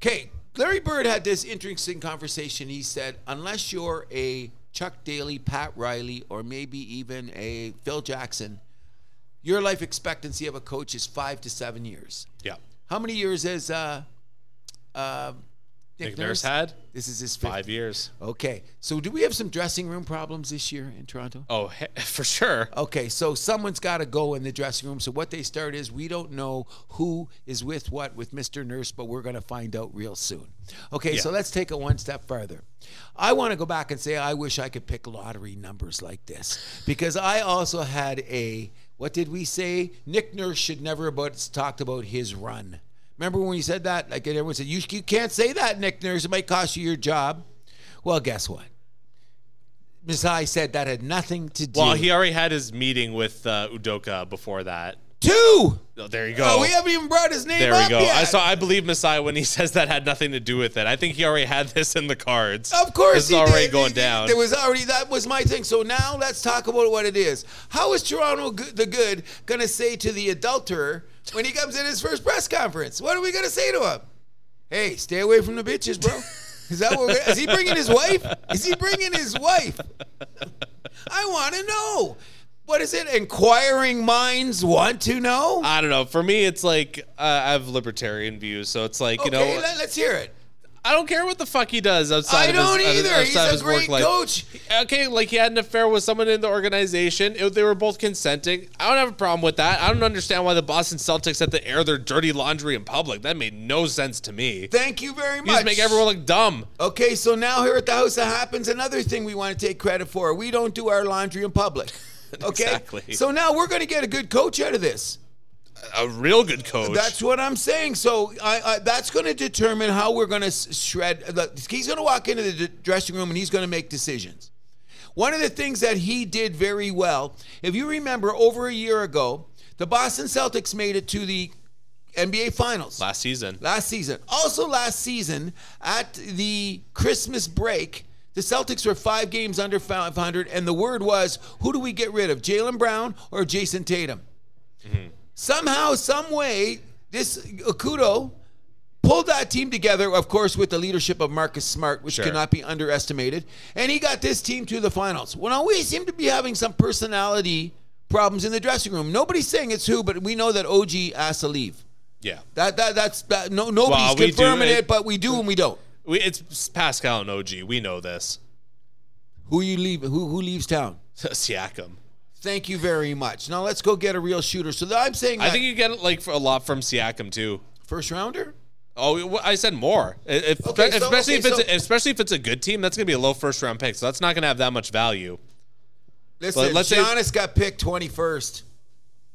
Okay, Larry Bird had this interesting conversation. He said, unless you're a Chuck Daly, Pat Riley, or maybe even a Phil Jackson, your life expectancy of a coach is five to seven years. Yeah. How many years has uh, uh, Nick, Nick Nurse had This is his fifth. five years. Okay, so do we have some dressing room problems this year in Toronto? Oh, for sure. Okay, so someone's got to go in the dressing room. So what they start is we don't know who is with what with Mr. Nurse, but we're going to find out real soon. Okay, so let's take it one step further. I want to go back and say I wish I could pick lottery numbers like this because I also had a what did we say? Nick Nurse should never about talked about his run. Remember when we said that? Like everyone said, you, you can't say that, Nick Nurse. It might cost you your job. Well, guess what? Masai said that had nothing to do. Well, he already had his meeting with uh, Udoka before that. Two. Oh, there you go. Oh, we haven't even brought his name there up we go. yet. I saw. I believe Masai when he says that had nothing to do with it. I think he already had this in the cards. Of course, this is already did. going He- down. There was already that was my thing. So now let's talk about what it is. How is Toronto the good going to say to the adulterer when he comes in his first press conference? What are we going to say to him? Hey, stay away from the bitches, bro. Is that what? He bringing his wife? Is he bringing his wife? I want to know. What is it? Inquiring minds want to know. I don't know. For me, it's like uh, I have libertarian views, so it's like you okay, know, let, us hear it. I don't care what the fuck he does outside I of don't his, either. He's a his work great life. coach. Okay, like he had an affair with someone in the organization. It- they were both consenting. I don't have a problem with that. I don't understand why the Boston Celtics had to air their dirty laundry in public. That made no sense to me. Thank you very You much. just make everyone look dumb. Okay, so now here at the House of Happens, another thing we want to take credit for. We don't do our laundry in public. Okay? Exactly. So now we're going to get a good coach out of this. A real good coach. That's what I'm saying. So I, I, that's going to determine how we're going to shred. the- He's going to walk into the dressing room and he's going to make decisions. One of the things that he did very well, if you remember, over a year ago, the Boston Celtics made it to the NBA Finals last season. last season. Also, last season at the Christmas break, the Celtics were five games under 500, and the word was, who do we get rid of, Jaylen Brown or Jayson Tatum? Mm-hmm. Somehow, some way, this Okudo pulled that team together, of course, with the leadership of Marcus Smart, which Sure. cannot be underestimated, and he got this team to the finals. Well, now we seem to be having some personality problems in the dressing room. Nobody's saying it's who, but we know that OG has to leave. Yeah. That that that's that, no nobody's Well, confirming it- it, but we do and we don't. We, it's Pascal and OG. We know this. Who you leave? Who who leaves town? Siakam. Thank you very much. Now let's go get a real shooter. So I'm saying I think you get like for a lot from Siakam too. first rounder. Oh, I said more. If, Okay, so- especially okay, if it's so- especially if it's a good team, that's gonna be a low first round pick. So that's not gonna have that much value. Listen, But let's say- Giannis got picked 21st.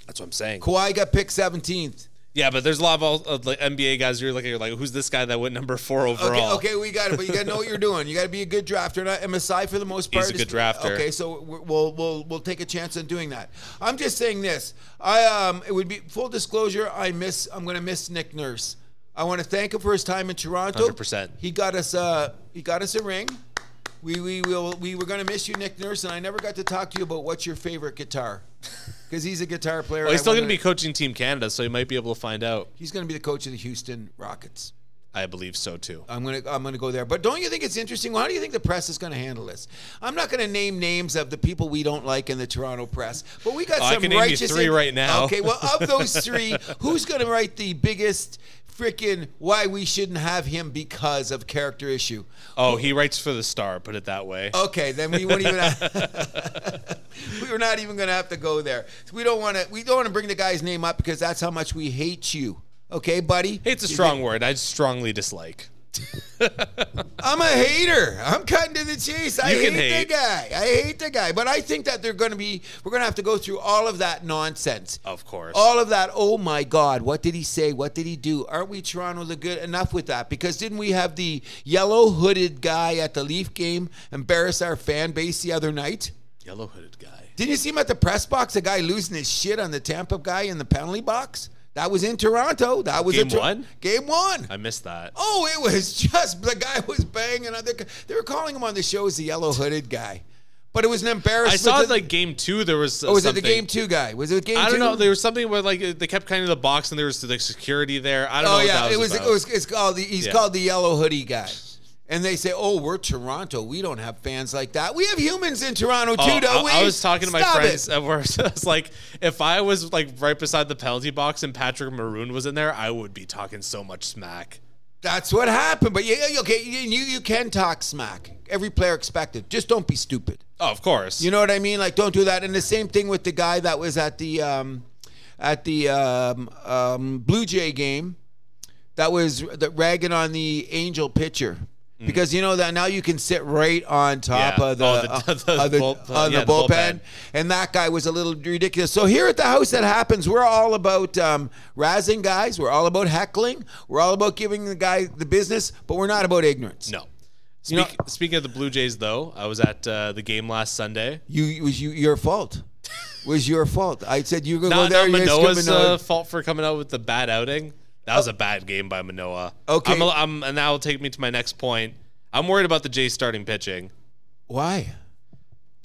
That's what I'm saying. Kawhi got picked 17th. Yeah, but there's a lot of, all, of like NBA guys you're looking, you're like, who's this guy that went number four Okay, overall? okay, we got it, but you got to know what you're doing. You got to be a good drafter. And Masai for the most part, He's a is- good drafter. Okay, so we'll we'll we'll take a chance on doing that. I'm just saying this. I um, it would be full disclosure. I miss. I'm going to miss Nick Nurse. I want to thank him for his time in Toronto. 100%. He got us. Uh, he got us a ring. We we will we were going to miss you, Nick Nurse, and I never got to talk to you about what's your favorite guitar, because he's a guitar player. Well, he's I still gonna be coaching Team Canada, so he might be able to find out. He's going to be the coach of the Houston Rockets. I believe so too. I'm gonna I'm gonna go there. But don't you think it's interesting? Well, how do you think the press is gonna handle this? I'm not gonna name names of the people we don't like in the Toronto press, but we got Oh, I some can name you righteous. three right now. Okay, well, of those three, who's gonna write the biggest freaking why we shouldn't have him because of character issue? Oh, he writes for the Star. Put it that way. Okay, then we wouldn't even. Have, we were not even going to have to go there. We don't want to. We don't want to bring the guy's name up because that's how much we hate you. Okay, buddy. Hate's a strong word. I strongly dislike. I'm a hater. I'm cutting to the chase. I hate, hate. the guy. I hate the guy. But I think that they're going to be. We're going to have to go through all of that nonsense. Of course. All of that. Oh my God! What did he say? What did he do? Aren't we Toronto the good? Enough with that. Because didn't we have the yellow hooded guy at the Leaf game embarrass our fan base the other night? Yellow hooded guy. Didn't you see him at the press box? The guy losing his shit on the Tampa guy in the penalty box. That was in Toronto. That was Game Tor- one? Game one. I missed that. Oh, it was just the guy was banging. on the- They were calling him on the show as the yellow hooded guy, but it was an embarrassment. I saw to- like game two. There was. Oh, was it something. the game two guy? Was it game? I don't know. There was something where like they kept kind of the box and there was the security there. I don't oh, know. Oh yeah, that it was. about. It was. It's called the. He's Yeah. called the yellow hoodie guy. And they say, "Oh, we're Toronto. We don't have fans like that. We have humans in Toronto too, Oh, don't we?" I, was talking to my Stop friends it. at work. I was like, if I was like right beside the penalty box and Patrick Maroon was in there, I would be talking so much smack. That's what happened. But yeah, okay, you you can talk smack. Every player expected. Just don't be stupid. Oh, of course. You know what I mean? Like, don't do that. And the same thing with the guy that was at the um, at the um, um, Blue Jay game that was that ragging on the Angel pitcher. Because you know that now you can sit right on top Mm. Yeah. of the, Oh, the- uh, the bull- on yeah, the bullpen. bullpen. and that guy was a little ridiculous. So here at the house that happens, we're all about um, razzing guys. We're all about heckling. We're all about giving the guy the business, but we're not about ignorance. no. You know- speaking of the Blue Jays, though, I was at uh, the game last Sunday. You was you your fault. Was your fault. I said you were gonna go there. not Manoah's uh, fault for coming out with the bad outing. That was a bad game by Manoah. Okay. I'm, a- I'm, and that will take me to my next point. I'm worried about the Jays starting pitching. Why?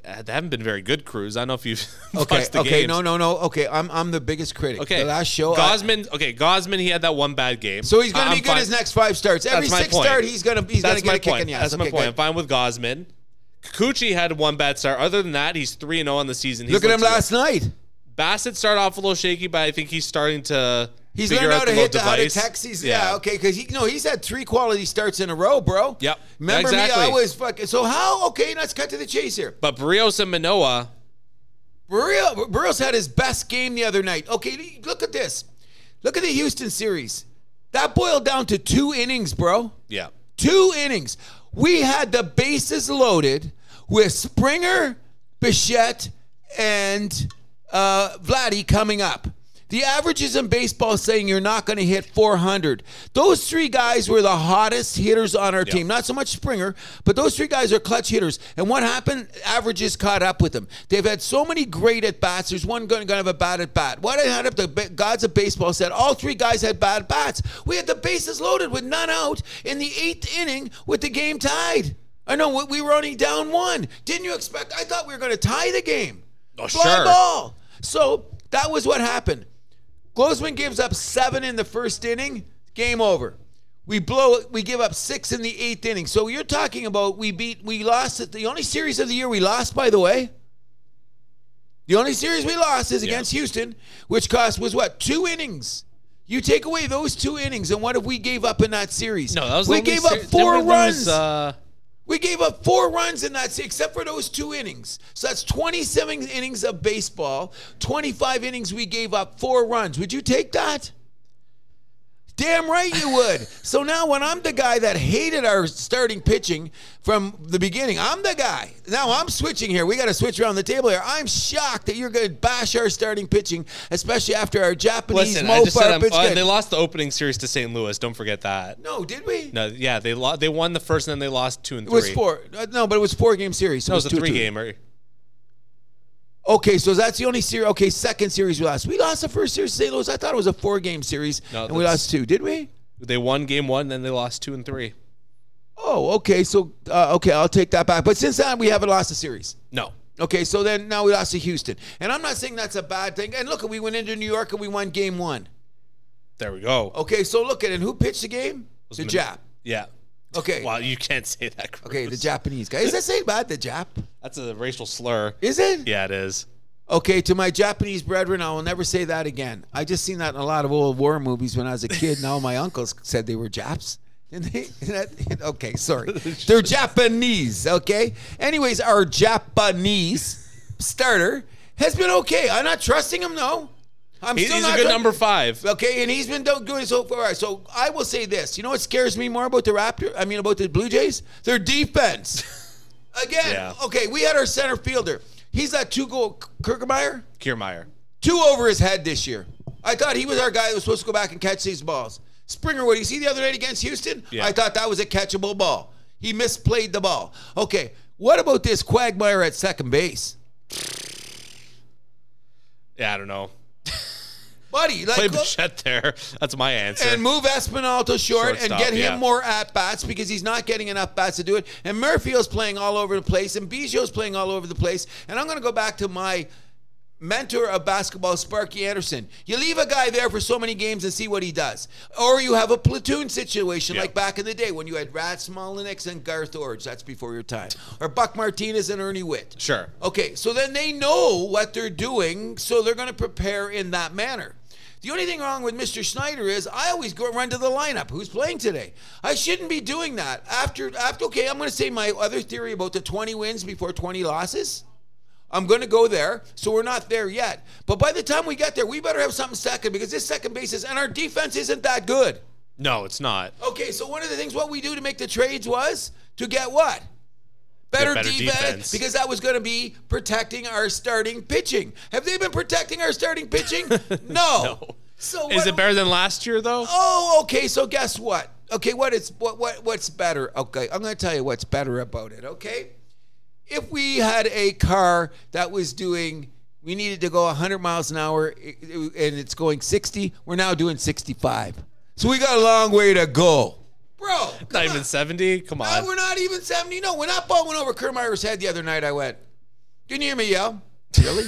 Uh, They haven't been very good, Cruz. I don't know if you've Okay, watched the okay, games. no, no, no. Okay, I'm I'm the biggest critic. Okay, the last show. I- Gausman. okay, Gausman. He had that one bad game, so he's gonna I- be I'm good fine. his next five starts. Every That's my sixth point. start, he's gonna be he's That's gonna my get a kick point. in the ass. That's my Okay, point. good. I'm fine with Gausman. Kikuchi had one bad start. Other than that, he's three and zero on the season. He's Look at him looked- last night. Bassitt started off a little shaky, but I think he's starting to. He's learned how to hit the, how to text. He's, yeah. okay, because he no, he's had three quality starts in a row, bro. Yep, Remember exactly. me? I was fucking. So how? Okay, let's cut to the chase here. But Berrios and Manoah, Burrell, Burrell's had his best game the other night. Okay, look at this. Look at the Houston series. That boiled down to two innings, bro. yeah, Two innings. We had the bases loaded with Springer, Bichette, and uh, Vladdy coming up. The averages in baseball saying you're not going to hit 400. Those three guys were the hottest hitters on our team. Not so much Springer, but those three guys are clutch hitters. And what happened? Averages caught up with them. They've had so many great at bats. There's one going to have a bad at bat. What I had up the gods of baseball said all three guys had bad bats. We had the bases loaded with none out in the eighth inning with the game tied. I know we- we were only down one. Didn't you expect? I thought we were going to tie the game. Oh, Fly sure. ball. So that was what happened. Gausman gives up seven in the first inning. Game over. We blow. We give up six in the eighth inning. So you're talking about we beat. We lost. The only series of the year we lost, by the way. The only series we lost is against Houston, which cost was what two innings. You take away those two innings, and what if we gave up in that series? no, that was we gave up ser- four runs. uh, We gave up four runs in that, except for those two innings. So that's 27 innings of baseball. 25 innings we gave up four runs. Would you take that? Damn right you would. so now when I'm the guy that hated our starting pitching from the beginning, I'm the guy. Now I'm switching here. We got to switch around the table here. I'm shocked that you're going to bash our starting pitching, especially after our Japanese listen, I just said pitch. uh, they lost the opening series to St. Louis. Don't forget that. no, did we? No, yeah, they lo- they won the first and then they lost two and three. It three. was four. uh, No, but it was four game series. So No, it was a two- three two. gamer. Okay, so that's the only series. Okay, second series we lost. We lost the first series to St. Louis. I thought it was a four game series, No, and we that's- lost two. Did we? They won game one, then they lost two and three. Oh, okay. So uh, okay, I'll take that back. But since then, we haven't lost a series. No, Okay, so then now we lost to Houston, and I'm not saying that's a bad thing. And look, we went into New York and we won game one. there we go. Okay, so look at it. And Who pitched the game? The Min- Jap. Yeah. Okay. Wow, you can't say that. Cruz. Okay, the Japanese guy. Is that saying bad? The Jap? That's a racial slur. Is it? Yeah, it is. Okay, to my Japanese brethren, I will never say that again. I just seen that in a lot of old war movies when I was a kid. Now my uncles said they were Japs. Didn't they? That- okay, sorry. They're Japanese, okay? Anyways, our Japanese starter has been okay. I'm not trusting him, no. I'm He- still he's not a good number five. Okay, and he's been do- doing so far. So I will say this. You know what scares me more about the Raptor? I mean, about the Blue Jays? Their defense. Again, Yeah. okay, we had our center fielder. He's that two goal Kirkemeyer, Kiermaier. two over his head this year. I thought he was our guy that was supposed to go back and catch these balls. Springer, what do you see the other night against Houston? Yeah. I thought that was a catchable ball. He misplayed the ball. Okay, what about this Quagmire at second base? Yeah, I don't know. Buddy, like, Play Bichette there. That's my answer. and move Espinal short and get him yeah. more at bats because he's not getting enough bats to do it. And Murphy's playing all over the place, and Biggio's playing all over the place. And I'm going to go back to my mentor of basketball, Sparky Anderson. You leave a guy there for so many games and see what he does. Or you have a platoon situation Yeah. like back in the day when you had Rance Mulliniks and Garth Iorg. That's before your time. Or Buck Martinez and Ernie Whitt. Sure. Okay, so then they know what they're doing, so they're going to prepare in that manner. The only thing wrong with Mr. Schneider is I always go run to the lineup. Who's playing today? I shouldn't be doing that. After after okay, I'm going to say my other theory about the 20 wins before 20 losses. I'm going to go there, so we're not there yet. But by the time we get there, we better have something second because this second basis and our defense isn't that good. No, it's not. Okay, so one of the things what we do to make the trades was to get what? Better, better defense, defense. because that was going to be protecting our starting pitching. Have they been protecting our starting pitching? No. No. So Is it better than last year though? Oh, okay. So guess what? Okay, what is what what what's better? Okay, I'm going to tell you what's better about it. Okay, if we had a car that was doing, we needed to go 100 miles an hour, and it's going 60. We're now doing 65. So we got a long way to go, bro. Not even on. 70? Come No, on. we're not even 70. No, when that ball went over Kiermaier's head the other night, I went, Can you hear me yell? Really?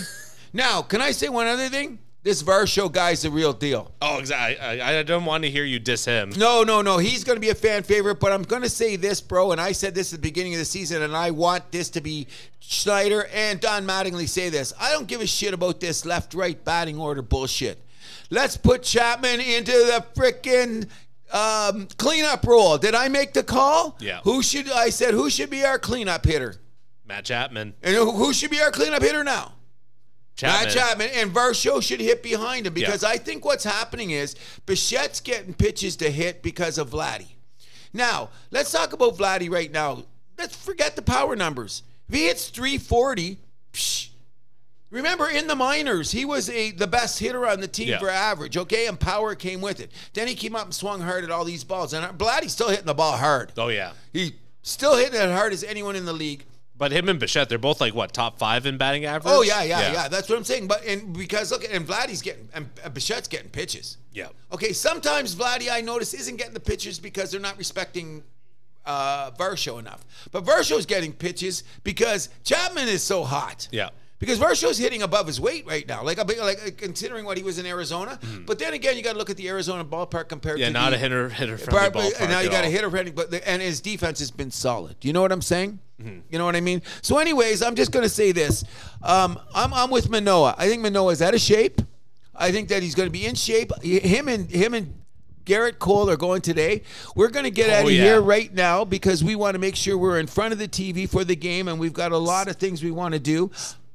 now, can I say one other thing? This Varsho guy's the real deal. Oh, exactly. I, I don't want to hear you diss him. No, no, no. He's going to be a fan favorite, but I'm going to say this, bro. And I said this at the beginning of the season, and I want this to be Schneider and Don Mattingly say this. I don't give a shit about this left right batting order bullshit. Let's put Chapman into the frickin' um, cleanup role. Did I make the call? Yeah. Who should I said who should be our cleanup hitter? Matt Chapman. And who should be our cleanup hitter now? Chapman. Matt Chapman and Varsho should hit behind him because Yeah. I think what's happening is Bichette's getting pitches to hit because of Vladdy. Now, let's talk about Vladdy right now. Let's forget the power numbers. If he hits 340, psh, remember in the minors, he was a the best hitter on the team Yeah. for average, okay? And power came with it. Then he came up and swung hard at all these balls. And Vladdy's still hitting the ball hard. Oh, yeah. He still hitting it hard as anyone in the league. But him and Bichette, they're both like, what, top five in batting average? Oh yeah, yeah, yeah, That's what I'm saying. But and because look, and Vladdy's getting and Bichette's getting pitches. Yeah. Okay, sometimes Vladdy I notice isn't getting the pitches because they're not respecting uh, enough. But Varsho's getting pitches because Chapman is so hot. Yeah. Because Varsho's hitting above his weight right now, like like uh, considering what he was in Arizona. But then again, you got to look at the Arizona ballpark compared. Yeah, to not the, a hitter hitter friendly ballpark. now you got a hitter friendly, but the, and his defense has been solid. Do you know what I'm saying? Mm-hmm. You know what I mean? So, anyways, I'm just going to say this. Um, I'm, I'm with Manoah. I think Manoah is out of shape. I think that he's going to be in shape. Him and him and Gerrit Cole are going today. We're going to get Oh, out of yeah. here right now because we want to make sure we're in front of the TV for the game, and we've got a lot of things we want to do.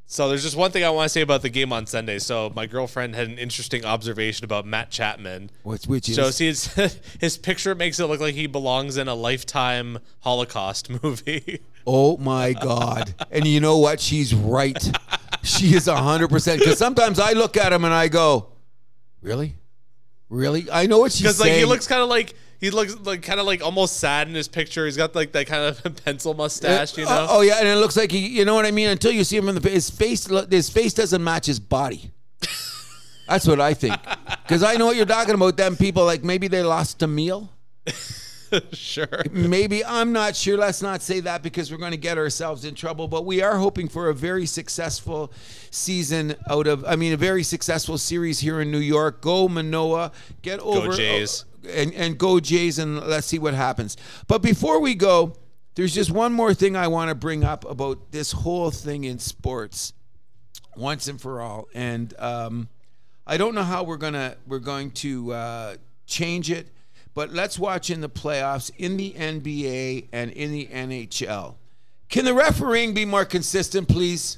So there's just one thing I want to say about the game on Sunday. So my girlfriend had an interesting observation about Matt Chapman. What's which is So see, his, his picture makes it look like he belongs in a Lifetime Holocaust movie. Oh my God. and you know what? She's right. She is 100%. Because sometimes I look at him and I go, really? Really? I know what she's saying. Because saying. like he looks kind of like he looks like kind of like almost sad in his picture. He's got like that kind of pencil mustache, you Uh, know. oh, yeah. And it looks like he, you know what I mean? Until you see him in the his face, his face doesn't match his body. That's what I think. Because I know what you're talking about. Them people, like maybe they lost a meal. sure. Maybe I'm not sure. Let's not say that because we're going to get ourselves in trouble. But we are hoping for a very successful season out of. I mean, a very successful series here in New York. Go Manoah, get over Go Jays. and and go Jays, and let's see what happens. But before we go, there's just one more thing I want to bring up about this whole thing in sports, once and for all. And um, I don't know how we're gonna we're going to uh, change it, but let's watch in the playoffs in the NBA and in the NHL. Can the refereeing be more consistent, please?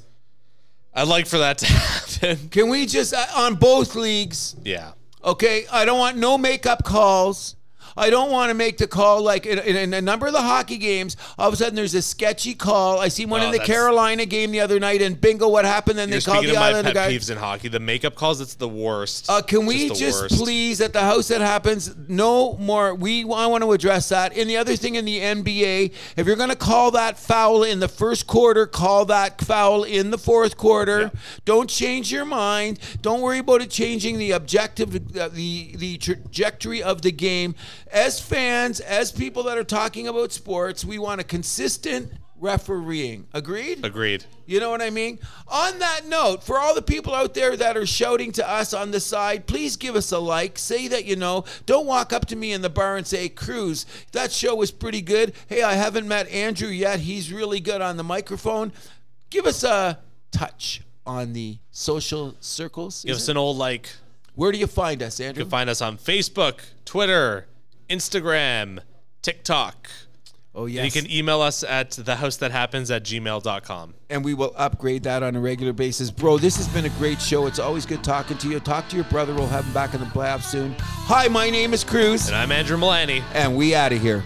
I'd like for that to happen. Can we just uh, on both leagues? Yeah. Okay, I don't want no makeup calls. I don't want to make the call like in, in, in a number of the hockey games. All of a sudden, there's a sketchy call. I seen one Oh, in the Carolina game the other night, and bingo, what happened? Then they called the of my Islander guy. peeves in hockey. The makeup calls, it's the worst. Uh, can we the just please at the house that happens no more? We I want to address that. And the other thing in the NBA, if you're going to call that foul in the first quarter, call that foul in the fourth quarter. Yeah. Don't change your mind. Don't worry about it changing the objective, uh, the the trajectory of the game. As fans, as people that are talking about sports, we want a consistent refereeing. Agreed? Agreed. You know what I mean? On that note, for all the people out there that are shouting to us on the side, please give us a like. Say that you know. Don't walk up to me in the bar and say, Cruz, that show was pretty good. Hey, I haven't met Andrew yet. He's really good on the microphone. Give us a touch on the social circles. Give us an old like. Where do you find us, Andrew? You can find us on Facebook, Twitter, Instagram, TikTok. oh, And. You can email us at thehousethathappens at gmail.com. and we will upgrade that on a regular basis. Bro, this has been a great show. It's always good talking to you. Talk to your brother. We'll have him back in the playoffs soon. Hi, my name is Cruz, And I'm Andrew Milani. and we out of here.